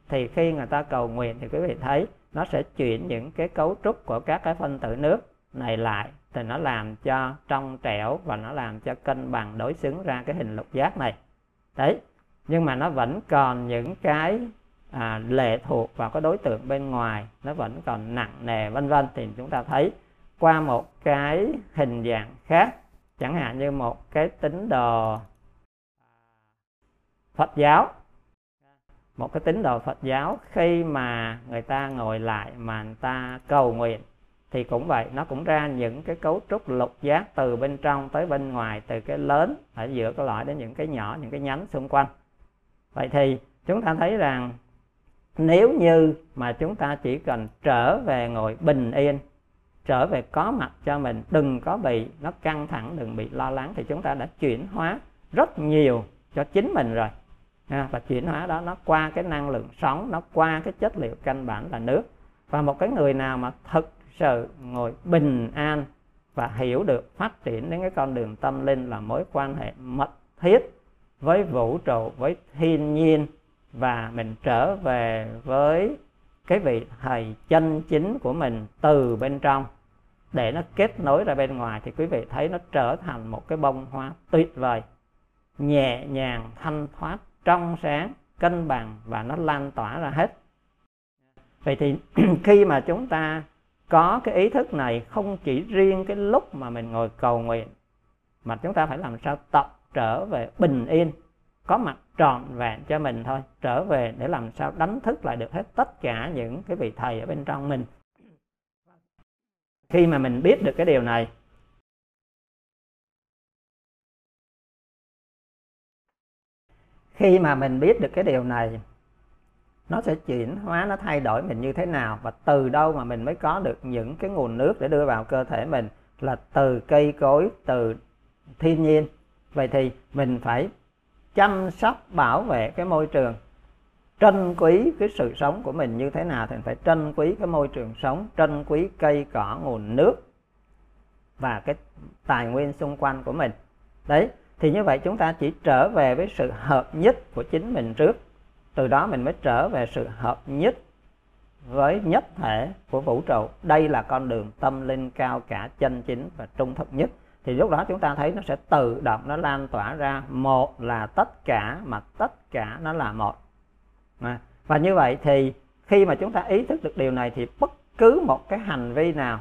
thì khi người ta cầu nguyện thì quý vị thấy nó sẽ chuyển những cái cấu trúc của các cái phân tử nước này lại. Thì nó làm cho trong trẻo và nó làm cho cân bằng đối xứng ra cái hình lục giác này. Đấy nhưng mà nó vẫn còn những cái à, lệ thuộc vào cái đối tượng bên ngoài nó vẫn còn nặng nề vân vân. Thì chúng ta thấy qua một cái hình dạng khác chẳng hạn như một cái tín đồ Phật giáo một cái tín đồ Phật giáo khi mà người ta ngồi lại mà người ta cầu nguyện thì cũng vậy, nó cũng ra những cái cấu trúc lục giác từ bên trong tới bên ngoài, từ cái lớn ở giữa cái loại đến những cái nhỏ, những cái nhánh xung quanh. Vậy thì chúng ta thấy rằng nếu như mà chúng ta chỉ cần trở về ngồi bình yên, trở về có mặt cho mình, đừng có bị nó căng thẳng, đừng bị lo lắng, thì chúng ta đã chuyển hóa rất nhiều cho chính mình rồi và chuyển hóa đó, nó qua cái năng lượng sống, nó qua cái chất liệu căn bản là nước. Và một cái người nào mà thực sự ngồi bình an và hiểu được phát triển đến cái con đường tâm linh là mối quan hệ mật thiết với vũ trụ, với thiên nhiên và mình trở về với cái vị thầy chân chính của mình từ bên trong. Để nó kết nối ra bên ngoài thì quý vị thấy nó trở thành một cái bông hoa tuyệt vời, nhẹ nhàng, thanh thoát trong sáng, cân bằng và nó lan tỏa ra hết. Vậy thì [clears throat] khi mà chúng ta có cái ý thức này, không chỉ riêng cái lúc mà mình ngồi cầu nguyện, mà chúng ta phải làm sao tập trở về bình yên, có mặt trọn vẹn cho mình thôi, trở về để làm sao đánh thức lại được hết tất cả những cái vị thầy ở bên trong mình. Khi mà mình biết được cái điều này khi mà mình biết được cái điều này, nó sẽ chuyển hóa, nó thay đổi mình như thế nào. Và từ đâu mà mình mới có được những cái nguồn nước để đưa vào cơ thể mình là từ cây cối, từ thiên nhiên. Vậy thì mình phải chăm sóc, bảo vệ cái môi trường, trân quý cái sự sống của mình như thế nào thì mình phải trân quý cái môi trường sống, trân quý cây, cỏ, nguồn nước và cái tài nguyên xung quanh của mình. Đấy thì như vậy chúng ta chỉ trở về với sự hợp nhất của chính mình trước. Từ đó mình mới trở về sự hợp nhất với nhất thể của vũ trụ. Đây là con đường tâm linh cao cả chân chính và trung thực nhất. Thì lúc đó chúng ta thấy nó sẽ tự động nó lan tỏa ra. Một là tất cả, mà tất cả nó là một. Và như vậy thì khi mà chúng ta ý thức được điều này thì bất cứ một cái hành vi nào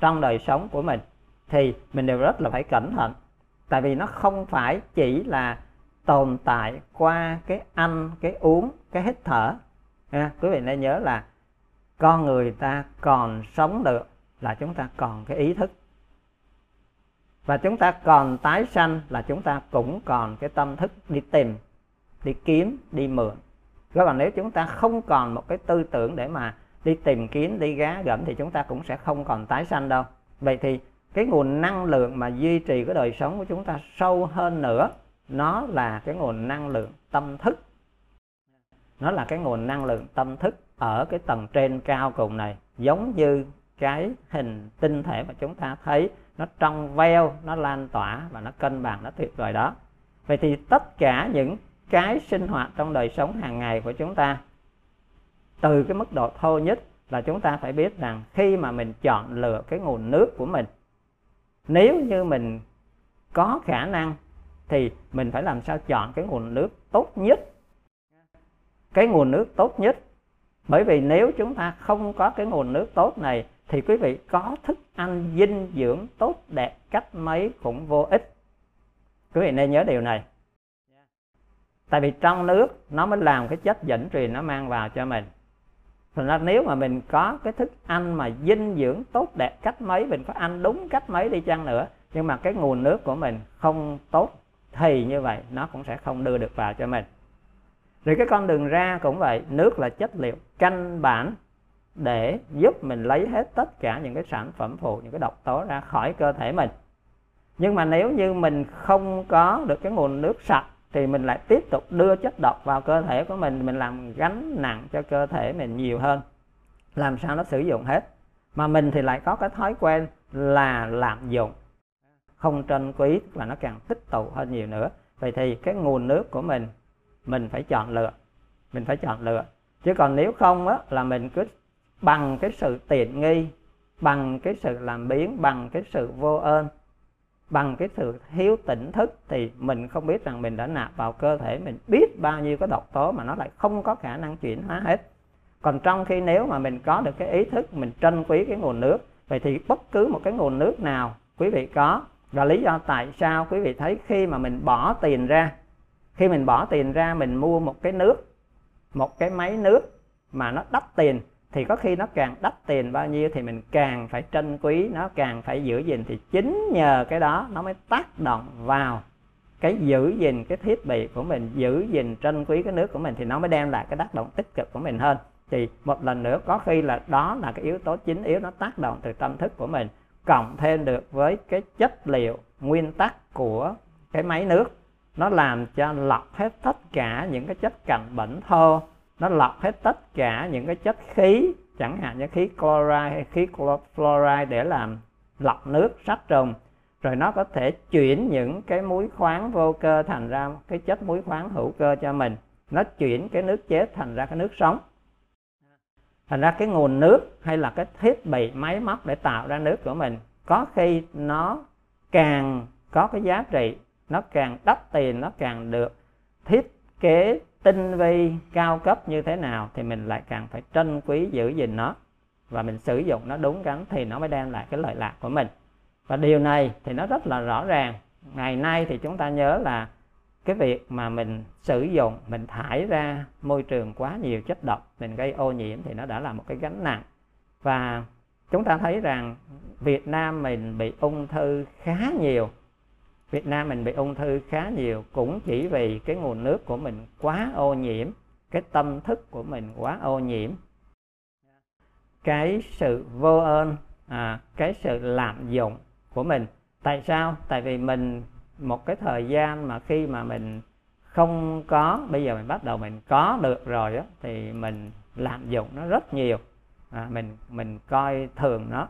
trong đời sống của mình thì mình đều rất là phải cẩn thận tại vì nó không phải chỉ là tồn tại qua cái ăn cái uống cái hít thở. À, quý vị nên nhớ là con người ta còn sống được là chúng ta còn cái ý thức. Và chúng ta còn tái sanh là chúng ta cũng còn cái tâm thức đi tìm đi kiếm đi mượn. Các bạn nếu chúng ta không còn một cái tư tưởng để mà đi tìm kiếm đi gá gẫm thì chúng ta cũng sẽ không còn tái sanh đâu. Vậy thì cái nguồn năng lượng mà duy trì cái đời sống của chúng ta sâu hơn nữa, nó là cái nguồn năng lượng tâm thức. Nó là cái nguồn năng lượng tâm thức ở cái tầng trên cao cùng này, giống như cái hình tinh thể mà chúng ta thấy, nó trong veo, nó lan tỏa và nó cân bằng, nó tuyệt vời đó. Vậy thì tất cả những cái sinh hoạt trong đời sống hàng ngày của chúng ta, từ cái mức độ thô nhất là chúng ta phải biết rằng khi mà mình chọn lựa cái nguồn nước của mình nếu như mình có khả năng, thì mình phải làm sao chọn cái nguồn nước tốt nhất. Cái nguồn nước tốt nhất. Bởi vì nếu chúng ta không có cái nguồn nước tốt này, thì quý vị có thức ăn dinh dưỡng tốt đẹp cách mấy cũng vô ích. Quý vị nên nhớ điều này. Tại vì trong nước, nó mới làm cái chất dẫn truyền nó mang vào cho mình thành ra nếu mà mình có cái thức ăn mà dinh dưỡng tốt đẹp cách mấy, mình có ăn đúng cách mấy đi chăng nữa, nhưng mà cái nguồn nước của mình không tốt thì như vậy nó cũng sẽ không đưa được vào cho mình. Rồi cái con đường ra cũng vậy, nước là chất liệu căn bản để giúp mình lấy hết tất cả những cái sản phẩm phụ, những cái độc tố ra khỏi cơ thể mình. Nhưng mà nếu như mình không có được cái nguồn nước sạch thì mình lại tiếp tục đưa chất độc vào cơ thể của mình mình làm gánh nặng cho cơ thể mình nhiều hơn. Làm sao nó sử dụng hết? Mà mình thì lại có cái thói quen là lạm dụng. Không trân quý và nó càng tích tụ hơn nhiều nữa. Vậy thì cái nguồn nước của mình mình phải chọn lựa. Mình phải chọn lựa. Chứ còn nếu không á, là mình cứ bằng cái sự tiện nghi, bằng cái sự làm biến, bằng cái sự vô ơn bằng cái sự thiếu tỉnh thức thì mình không biết rằng mình đã nạp vào cơ thể mình biết bao nhiêu cái độc tố mà nó lại không có khả năng chuyển hóa hết. Còn trong khi nếu mà mình có được cái ý thức mình trân quý cái nguồn nước, vậy thì bất cứ một cái nguồn nước nào, quý vị có. Và lý do tại sao quý vị thấy khi mà mình bỏ tiền ra, khi mình bỏ tiền ra mình mua một cái nước, một cái máy nước mà nó đắt tiền thì có khi nó càng đắt tiền bao nhiêu thì mình càng phải trân quý, nó càng phải giữ gìn. Thì chính nhờ cái đó nó mới tác động vào cái giữ gìn cái thiết bị của mình, giữ gìn trân quý cái nước của mình thì nó mới đem lại cái tác động tích cực của mình hơn. Thì một lần nữa, có khi là đó là cái yếu tố chính, yếu nó tác động từ tâm thức của mình, cộng thêm được với cái chất liệu nguyên tắc của cái máy nước. Nó làm cho lọc hết tất cả những cái chất cặn bẩn thô nó lọc hết tất cả những cái chất khí, chẳng hạn như khí chloride hay khí fluoride để làm lọc nước, sát trùng. Rồi nó có thể chuyển những cái muối khoáng vô cơ thành ra cái chất muối khoáng hữu cơ cho mình. Nó chuyển cái nước chết thành ra cái nước sống. Thành ra cái nguồn nước hay là cái thiết bị, máy móc để tạo ra nước của mình, có khi nó càng có cái giá trị, nó càng đắt tiền, nó càng được thiết kế tinh vi cao cấp như thế nào thì mình lại càng phải trân quý giữ gìn nó. Và mình sử dụng nó đúng đắn thì nó mới đem lại cái lợi lạc của mình. Và điều này thì nó rất là rõ ràng. Ngày nay thì chúng ta nhớ là cái việc mà mình sử dụng, mình thải ra môi trường quá nhiều chất độc, mình gây ô nhiễm thì nó đã là một cái gánh nặng. Và chúng ta thấy rằng Việt Nam mình bị ung thư khá nhiều. Việt Nam mình bị ung thư khá nhiều cũng chỉ vì cái nguồn nước của mình quá ô nhiễm cái tâm thức của mình quá ô nhiễm. Cái sự vô ơn à, cái sự lạm dụng của mình. Tại sao? Tại vì mình một cái thời gian mà khi mà mình không có bây giờ mình bắt đầu mình có được rồi đó, thì mình lạm dụng nó rất nhiều. À, mình mình coi thường nó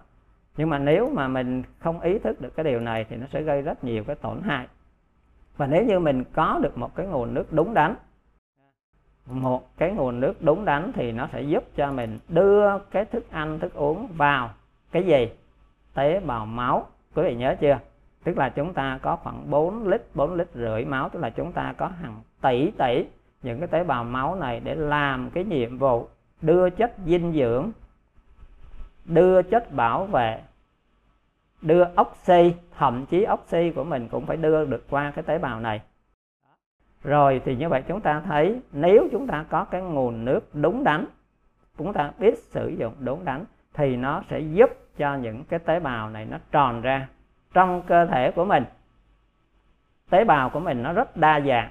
nhưng mà nếu mà mình không ý thức được cái điều này thì nó sẽ gây rất nhiều cái tổn hại. Và nếu như mình có được một cái nguồn nước đúng đắn, một cái nguồn nước đúng đắn thì nó sẽ giúp cho mình đưa cái thức ăn, thức uống vào cái gì? Tế bào máu. Quý vị nhớ chưa? Tức là chúng ta có khoảng 4 lít 4 lít rưỡi máu, tức là chúng ta có hàng tỷ tỷ những cái tế bào máu này để làm cái nhiệm vụ đưa chất dinh dưỡng đưa chất bảo vệ, đưa oxy, thậm chí oxy của mình cũng phải đưa được qua cái tế bào này. Rồi thì như vậy chúng ta thấy, nếu chúng ta có cái nguồn nước đúng đắn, chúng ta biết sử dụng đúng đắn, thì nó sẽ giúp cho những cái tế bào này nó tròn ra trong cơ thể của mình. Tế bào của mình nó rất đa dạng.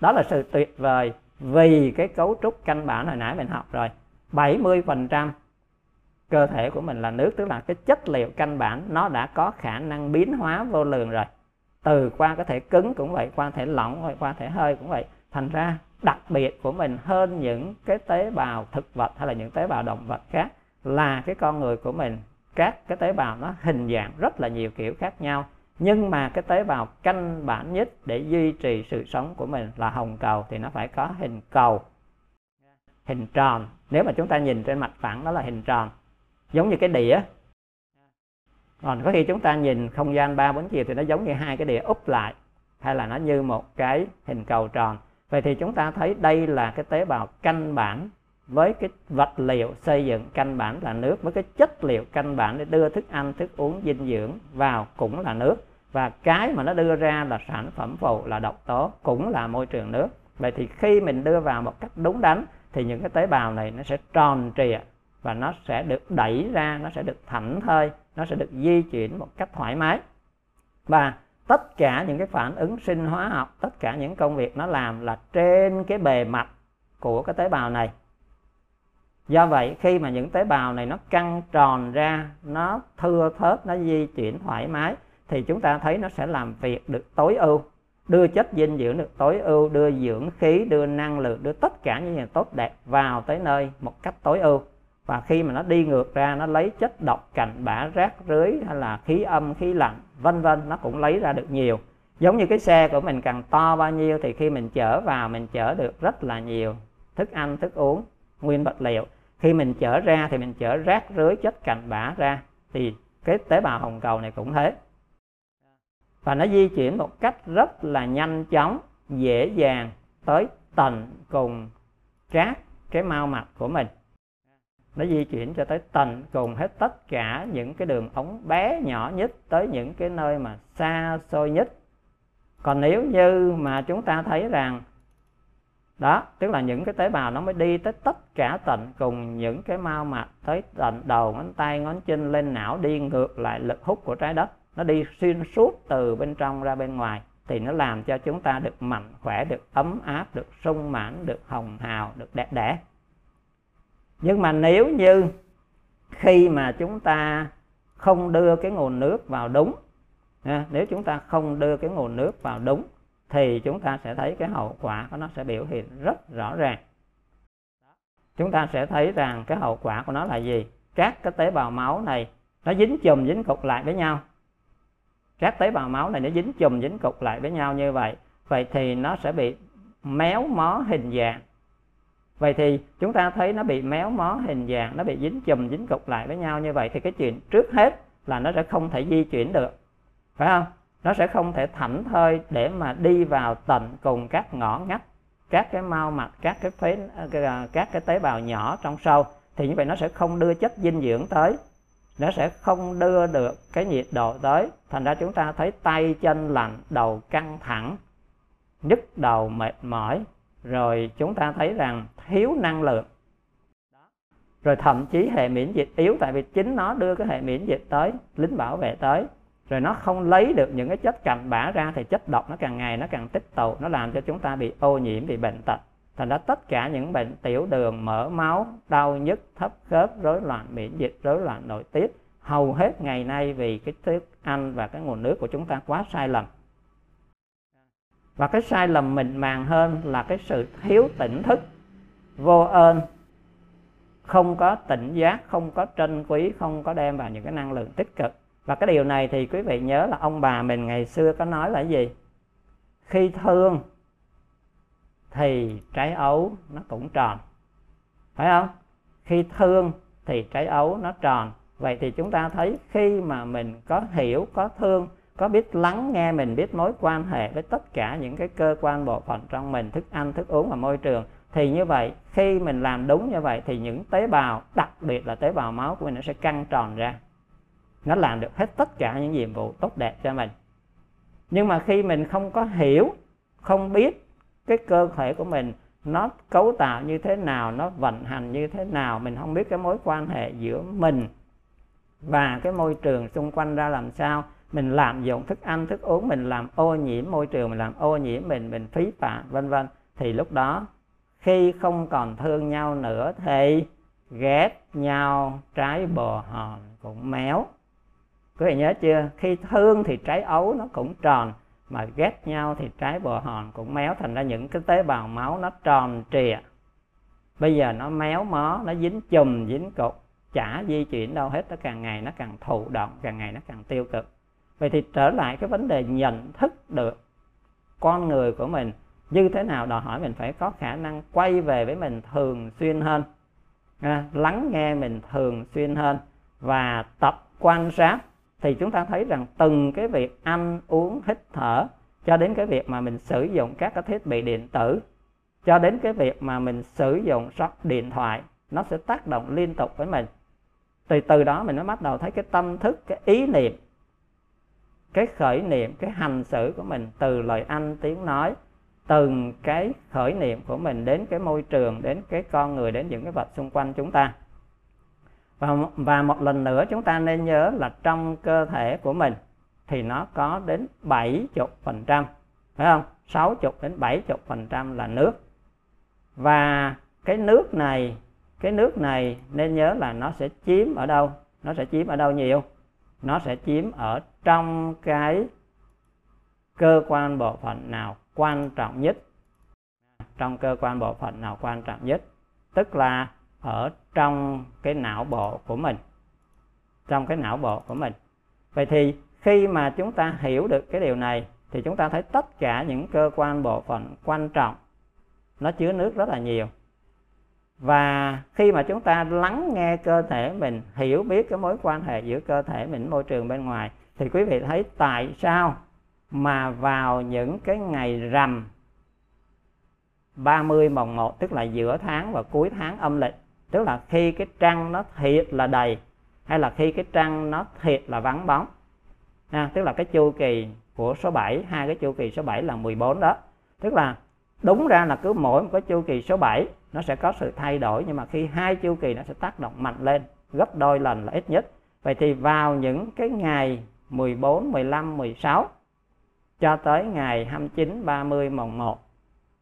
Đó là sự tuyệt vời vì cái cấu trúc căn bản hồi nãy mình học rồi. 70% cơ thể của mình là nước, tức là cái chất liệu căn bản, nó đã có khả năng biến hóa vô lượng rồi. Từ qua có thể cứng cũng vậy, qua thể lỏng hoặc qua thể hơi cũng vậy. Thành ra, đặc biệt của mình hơn những cái tế bào thực vật hay là những tế bào động vật khác là cái con người của mình. Các cái tế bào nó hình dạng rất là nhiều kiểu khác nhau, nhưng mà cái tế bào căn bản nhất để duy trì sự sống của mình là hồng cầu, thì nó phải có hình cầu, hình tròn. Nếu mà chúng ta nhìn trên mặt phẳng đó là hình tròn giống như cái đĩa. Còn có khi chúng ta nhìn không gian ba bốn chiều thì nó giống như hai cái đĩa úp lại, hay là nó như một cái hình cầu tròn. Vậy thì chúng ta thấy đây là cái tế bào căn bản với cái vật liệu xây dựng căn bản là nước, với cái chất liệu căn bản để đưa thức ăn, thức uống, dinh dưỡng vào cũng là nước. Và cái mà nó đưa ra là sản phẩm phụ, là độc tố, cũng là môi trường nước. Vậy thì khi mình đưa vào một cách đúng đắn thì những cái tế bào này nó sẽ tròn trịa và nó sẽ được đẩy ra, nó sẽ được thảnh thơi, nó sẽ được di chuyển một cách thoải mái. Và tất cả những cái phản ứng sinh hóa học, tất cả những công việc nó làm là trên cái bề mặt của cái tế bào này. Do vậy, khi mà những tế bào này nó căng tròn ra, nó thưa thớt, nó di chuyển thoải mái, thì chúng ta thấy nó sẽ làm việc được tối ưu, đưa chất dinh dưỡng được tối ưu, đưa dưỡng khí, đưa năng lượng, đưa tất cả những gì tốt đẹp vào tới nơi một cách tối ưu và khi mà nó đi ngược ra, nó lấy chất độc, cành, bã, rác, rưới hay là khí âm, khí lạnh, vân vân, nó cũng lấy ra được nhiều. Giống như cái xe của mình càng to bao nhiêu thì khi mình chở vào, mình chở được rất là nhiều thức ăn, thức uống, nguyên vật liệu. Khi mình chở ra thì mình chở rác, rưới, chất, cành, bã ra thì cái tế bào hồng cầu này cũng thế. Và nó di chuyển một cách rất là nhanh chóng, dễ dàng tới tận cùng các cái mau mạch của mình nó di chuyển cho tới tận cùng hết tất cả những cái đường ống bé nhỏ nhất tới những cái nơi mà xa xôi nhất. Còn nếu như mà chúng ta thấy rằng, đó, tức là những cái tế bào nó mới đi tới tất cả tận cùng những cái mao mạch tới tận đầu ngón tay, ngón chân, lên não, đi ngược lại lực hút của trái đất. Nó đi xuyên suốt từ bên trong ra bên ngoài, thì nó làm cho chúng ta được mạnh khỏe, được ấm áp, được sung mãn, được hồng hào, được đẹp đẽ nhưng mà nếu như khi mà chúng ta không đưa cái nguồn nước vào đúng nếu chúng ta không đưa cái nguồn nước vào đúng, thì chúng ta sẽ thấy cái hậu quả của nó sẽ biểu hiện rất rõ ràng. Chúng ta sẽ thấy rằng cái hậu quả của nó là gì? Các cái tế bào máu này nó dính chùm dính cục lại với nhau. Các tế bào máu này nó dính chùm dính cục lại với nhau như vậy vậy thì nó sẽ bị méo mó hình dạng vậy thì chúng ta thấy nó bị méo mó hình dạng, nó bị dính chùm, dính cục lại với nhau như vậy thì cái chuyện trước hết là nó sẽ không thể di chuyển được, phải không? Nó sẽ không thể thảnh thơi để mà đi vào tận cùng các ngõ ngách, các cái mau mạch, các cái phế à, các cái tế bào nhỏ trong sâu thì như vậy nó sẽ không đưa chất dinh dưỡng tới, nó sẽ không đưa được cái nhiệt độ tới. Thành ra chúng ta thấy tay chân lạnh, đầu căng thẳng, nhức đầu, mệt mỏi rồi chúng ta thấy rằng thiếu năng lượng. Rồi thậm chí hệ miễn dịch yếu, tại vì chính nó đưa cái hệ miễn dịch tới, lính bảo vệ tới. Rồi nó không lấy được những cái chất cặn bã ra thì chất độc nó càng ngày nó càng tích tụ, nó làm cho chúng ta bị ô nhiễm, bị bệnh tật. Thành ra tất cả những bệnh tiểu đường, mỡ máu, đau nhức, thấp khớp, rối loạn miễn dịch, rối loạn nội tiết, hầu hết ngày nay vì cái thức ăn và cái nguồn nước của chúng ta quá sai lầm và cái sai lầm mình màng hơn là cái sự thiếu tỉnh thức, vô ơn, không có tỉnh giác, không có trân quý, không có đem vào những cái năng lượng tích cực. Và cái điều này thì quý vị nhớ là ông bà mình ngày xưa có nói là gì? Khi thương thì trái ấu nó cũng tròn. Phải không? Khi thương thì trái ấu nó tròn. Vậy thì chúng ta thấy khi mà mình có hiểu, có thương có biết lắng nghe mình, biết mối quan hệ với tất cả những cái cơ quan bộ phận trong mình, thức ăn, thức uống và môi trường, thì như vậy, khi mình làm đúng như vậy thì những tế bào, đặc biệt là tế bào máu của mình nó sẽ căng tròn ra. Nó làm được hết tất cả những nhiệm vụ tốt đẹp cho mình. Nhưng mà khi mình không có hiểu, không biết cái cơ thể của mình nó cấu tạo như thế nào, nó vận hành như thế nào, mình không biết cái mối quan hệ giữa mình và cái môi trường xung quanh ra làm sao mình làm dụng thức ăn, thức uống, mình làm ô nhiễm môi trường, mình làm ô nhiễm mình mình phí phạm, vân vân. Thì lúc đó, khi không còn thương nhau nữa thì ghét nhau, trái bò hòn cũng méo. Quý vị nhớ chưa? Khi thương thì trái ấu nó cũng tròn, mà ghét nhau thì trái bò hòn cũng méo. Thành ra những cái tế bào máu nó tròn trịa. Bây giờ nó méo mó, nó dính chùm, dính cục, chả di chuyển đâu hết. Nó càng ngày nó càng thụ động, càng ngày nó càng tiêu cực vậy thì trở lại cái vấn đề nhận thức được con người của mình như thế nào đòi hỏi mình phải có khả năng quay về với mình thường xuyên hơn. À, lắng nghe mình thường xuyên hơn và tập quan sát. Thì chúng ta thấy rằng từng cái việc ăn uống hít thở cho đến cái việc mà mình sử dụng các cái thiết bị điện tử cho đến cái việc mà mình sử dụng sóc điện thoại nó sẽ tác động liên tục với mình. Từ từ đó mình mới bắt đầu thấy cái tâm thức cái ý niệm cái khởi niệm, cái hành xử của mình từ lời anh tiếng nói, từng cái khởi niệm của mình đến cái môi trường, đến cái con người, đến những cái vật xung quanh chúng ta. Và và một lần nữa chúng ta nên nhớ là trong cơ thể của mình thì nó có đến 70% phải không? 60 đến 70% là nước. Và cái nước này, cái nước này nên nhớ là nó sẽ chiếm ở đâu? Nó sẽ chiếm ở đâu nhiều? Nó sẽ chiếm ở trong cái cơ quan bộ phận nào quan trọng nhất? Trong cơ quan bộ phận nào quan trọng nhất? Tức là ở trong cái não bộ của mình. Trong cái não bộ của mình. Vậy thì khi mà chúng ta hiểu được cái điều này, thì chúng ta thấy tất cả những cơ quan bộ phận quan trọng, nó chứa nước rất là nhiều. Và khi mà chúng ta lắng nghe cơ thể mình, hiểu biết cái mối quan hệ giữa cơ thể mình, môi trường bên ngoài thì quý vị thấy tại sao mà vào những cái ngày rằm 30 mồng 1 tức là giữa tháng và cuối tháng âm lịch tức là khi cái trăng nó thiệt là đầy hay là khi cái trăng nó thiệt là vắng bóng à, tức là cái chu kỳ của số 7 hai cái chu kỳ số 7 là 14 đó. Tức là đúng ra là cứ mỗi một cái chu kỳ số 7 nó sẽ có sự thay đổi nhưng mà khi hai chu kỳ nó sẽ tác động mạnh lên gấp đôi lần là ít nhất. Vậy thì vào những cái ngày 14, 15, 16 cho tới ngày 29, 30 mùng 1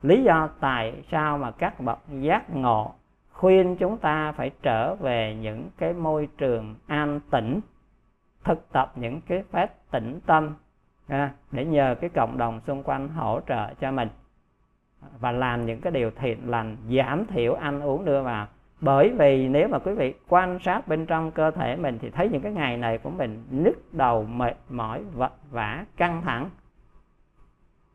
lý do tại sao mà các bậc giác ngộ khuyên chúng ta phải trở về những cái môi trường an tĩnh thực tập những cái phép tĩnh tâm à, để nhờ cái cộng đồng xung quanh hỗ trợ cho mình và làm những cái điều thiện lành giảm thiểu ăn uống đưa vào bởi vì nếu mà quý vị quan sát bên trong cơ thể mình thì thấy những cái ngày này của mình nhức đầu mệt mỏi vật vả căng thẳng.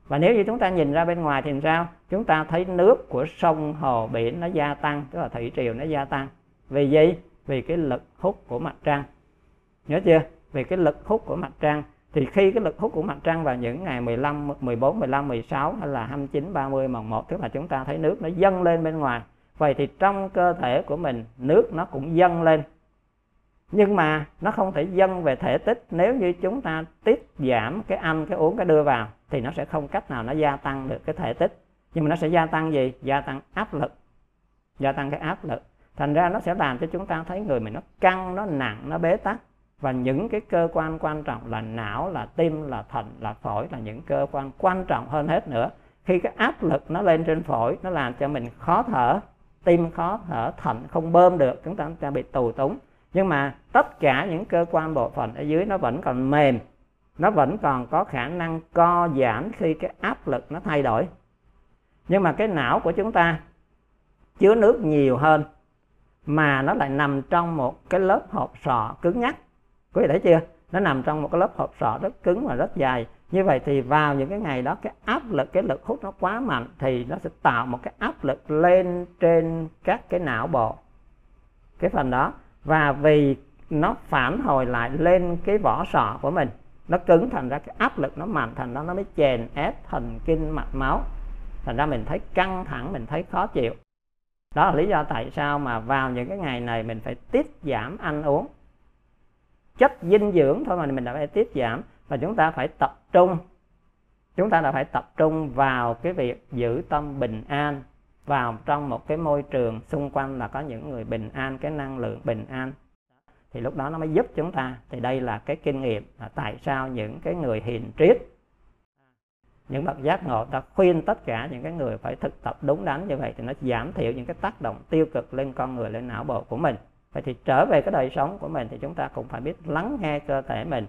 Và nếu như chúng ta nhìn ra bên ngoài thì sao? Chúng ta thấy nước của sông hồ biển nó gia tăng tức là thủy triều nó gia tăng. Vì gì? Vì cái lực hút của mặt trăng. Nhớ chưa? Vì cái lực hút của mặt trăng. Thì khi cái lực hút của mặt trăng vào những ngày 15, 14, 15, 16 hay là 29, 30 mồng 1 tức là chúng ta thấy nước nó dâng lên bên ngoài vậy thì trong cơ thể của mình, nước nó cũng dâng lên. Nhưng mà nó không thể dâng về thể tích. Nếu như chúng ta tiết giảm cái ăn, cái uống, cái đưa vào, thì nó sẽ không cách nào nó gia tăng được cái thể tích. Nhưng mà nó sẽ gia tăng gì? Gia tăng áp lực. Gia tăng cái áp lực. Thành ra nó sẽ làm cho chúng ta thấy người mình nó căng, nó nặng, nó bế tắc. Và những cái cơ quan quan trọng là não, là tim, là thận, là phổi là những cơ quan quan trọng hơn hết nữa. Khi cái áp lực nó lên trên phổi, nó làm cho mình khó thở tim khó thở thận không bơm được chúng ta, bị tù túng. Nhưng mà tất cả những cơ quan bộ phận ở dưới nó vẫn còn mềm nó vẫn còn có khả năng co giãn khi cái áp lực nó thay đổi. Nhưng mà cái não của chúng ta chứa nước nhiều hơn mà nó lại nằm trong một cái lớp hộp sọ cứng nhắc quý vị thấy chưa? Nó nằm trong một cái lớp hộp sọ rất cứng và rất dài như vậy thì vào những cái ngày đó, cái áp lực, cái lực hút nó quá mạnh thì nó sẽ tạo một cái áp lực lên trên các cái não bộ. Cái phần đó. Và vì nó phản hồi lại lên cái vỏ sọ của mình, nó cứng thành ra cái áp lực nó mạnh thành ra nó mới chèn ép thần kinh mạch máu. Thành ra mình thấy căng thẳng, mình thấy khó chịu. Đó là lý do tại sao mà vào những cái ngày này mình phải tiết giảm ăn uống. Chất dinh dưỡng thôi mà mình đã phải tiết giảm và chúng ta phải tập trung. Chúng ta đã phải tập trung vào cái việc giữ tâm bình an, vào trong một cái môi trường xung quanh là có những người bình an, cái năng lượng bình an. Thì lúc đó nó mới giúp chúng ta. Thì đây là cái kinh nghiệm là tại sao những cái người hiền triết, những bậc giác ngộ ta khuyên tất cả những cái người phải thực tập đúng đắn như vậy thì nó giảm thiểu những cái tác động tiêu cực lên con người, lên não bộ của mình. Vậy thì trở về cái đời sống của mình thì chúng ta cũng phải biết lắng nghe cơ thể mình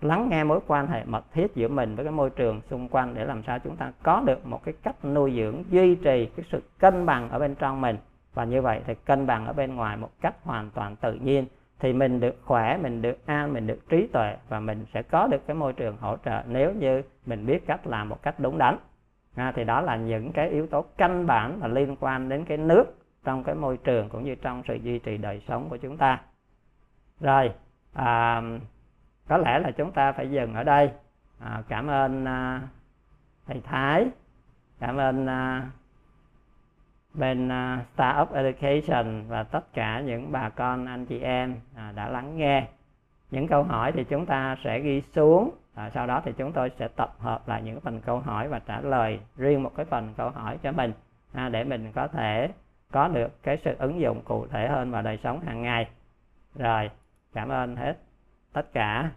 lắng nghe mối quan hệ mật thiết giữa mình với cái môi trường xung quanh để làm sao chúng ta có được một cái cách nuôi dưỡng duy trì cái sự cân bằng ở bên trong mình. Và như vậy thì cân bằng ở bên ngoài một cách hoàn toàn tự nhiên thì mình được khỏe mình được an mình được trí tuệ và mình sẽ có được cái môi trường hỗ trợ nếu như mình biết cách làm một cách đúng đắn. À, thì đó là những cái yếu tố căn bản là liên quan đến cái nước trong cái môi trường cũng như trong sự duy trì đời sống của chúng ta. Rồi à, có lẽ là chúng ta phải dừng ở đây. À, cảm ơn à, thầy thái. Cảm ơn à, bên à, Startup Education và tất cả những bà con anh chị em à, đã lắng nghe. Những câu hỏi thì chúng ta sẽ ghi xuống. À, sau đó thì chúng tôi sẽ tập hợp lại những phần câu hỏi và trả lời riêng một cái phần câu hỏi cho mình à, để mình có thể có được cái sự ứng dụng cụ thể hơn vào đời sống hàng ngày. Rồi cảm ơn hết tất cả.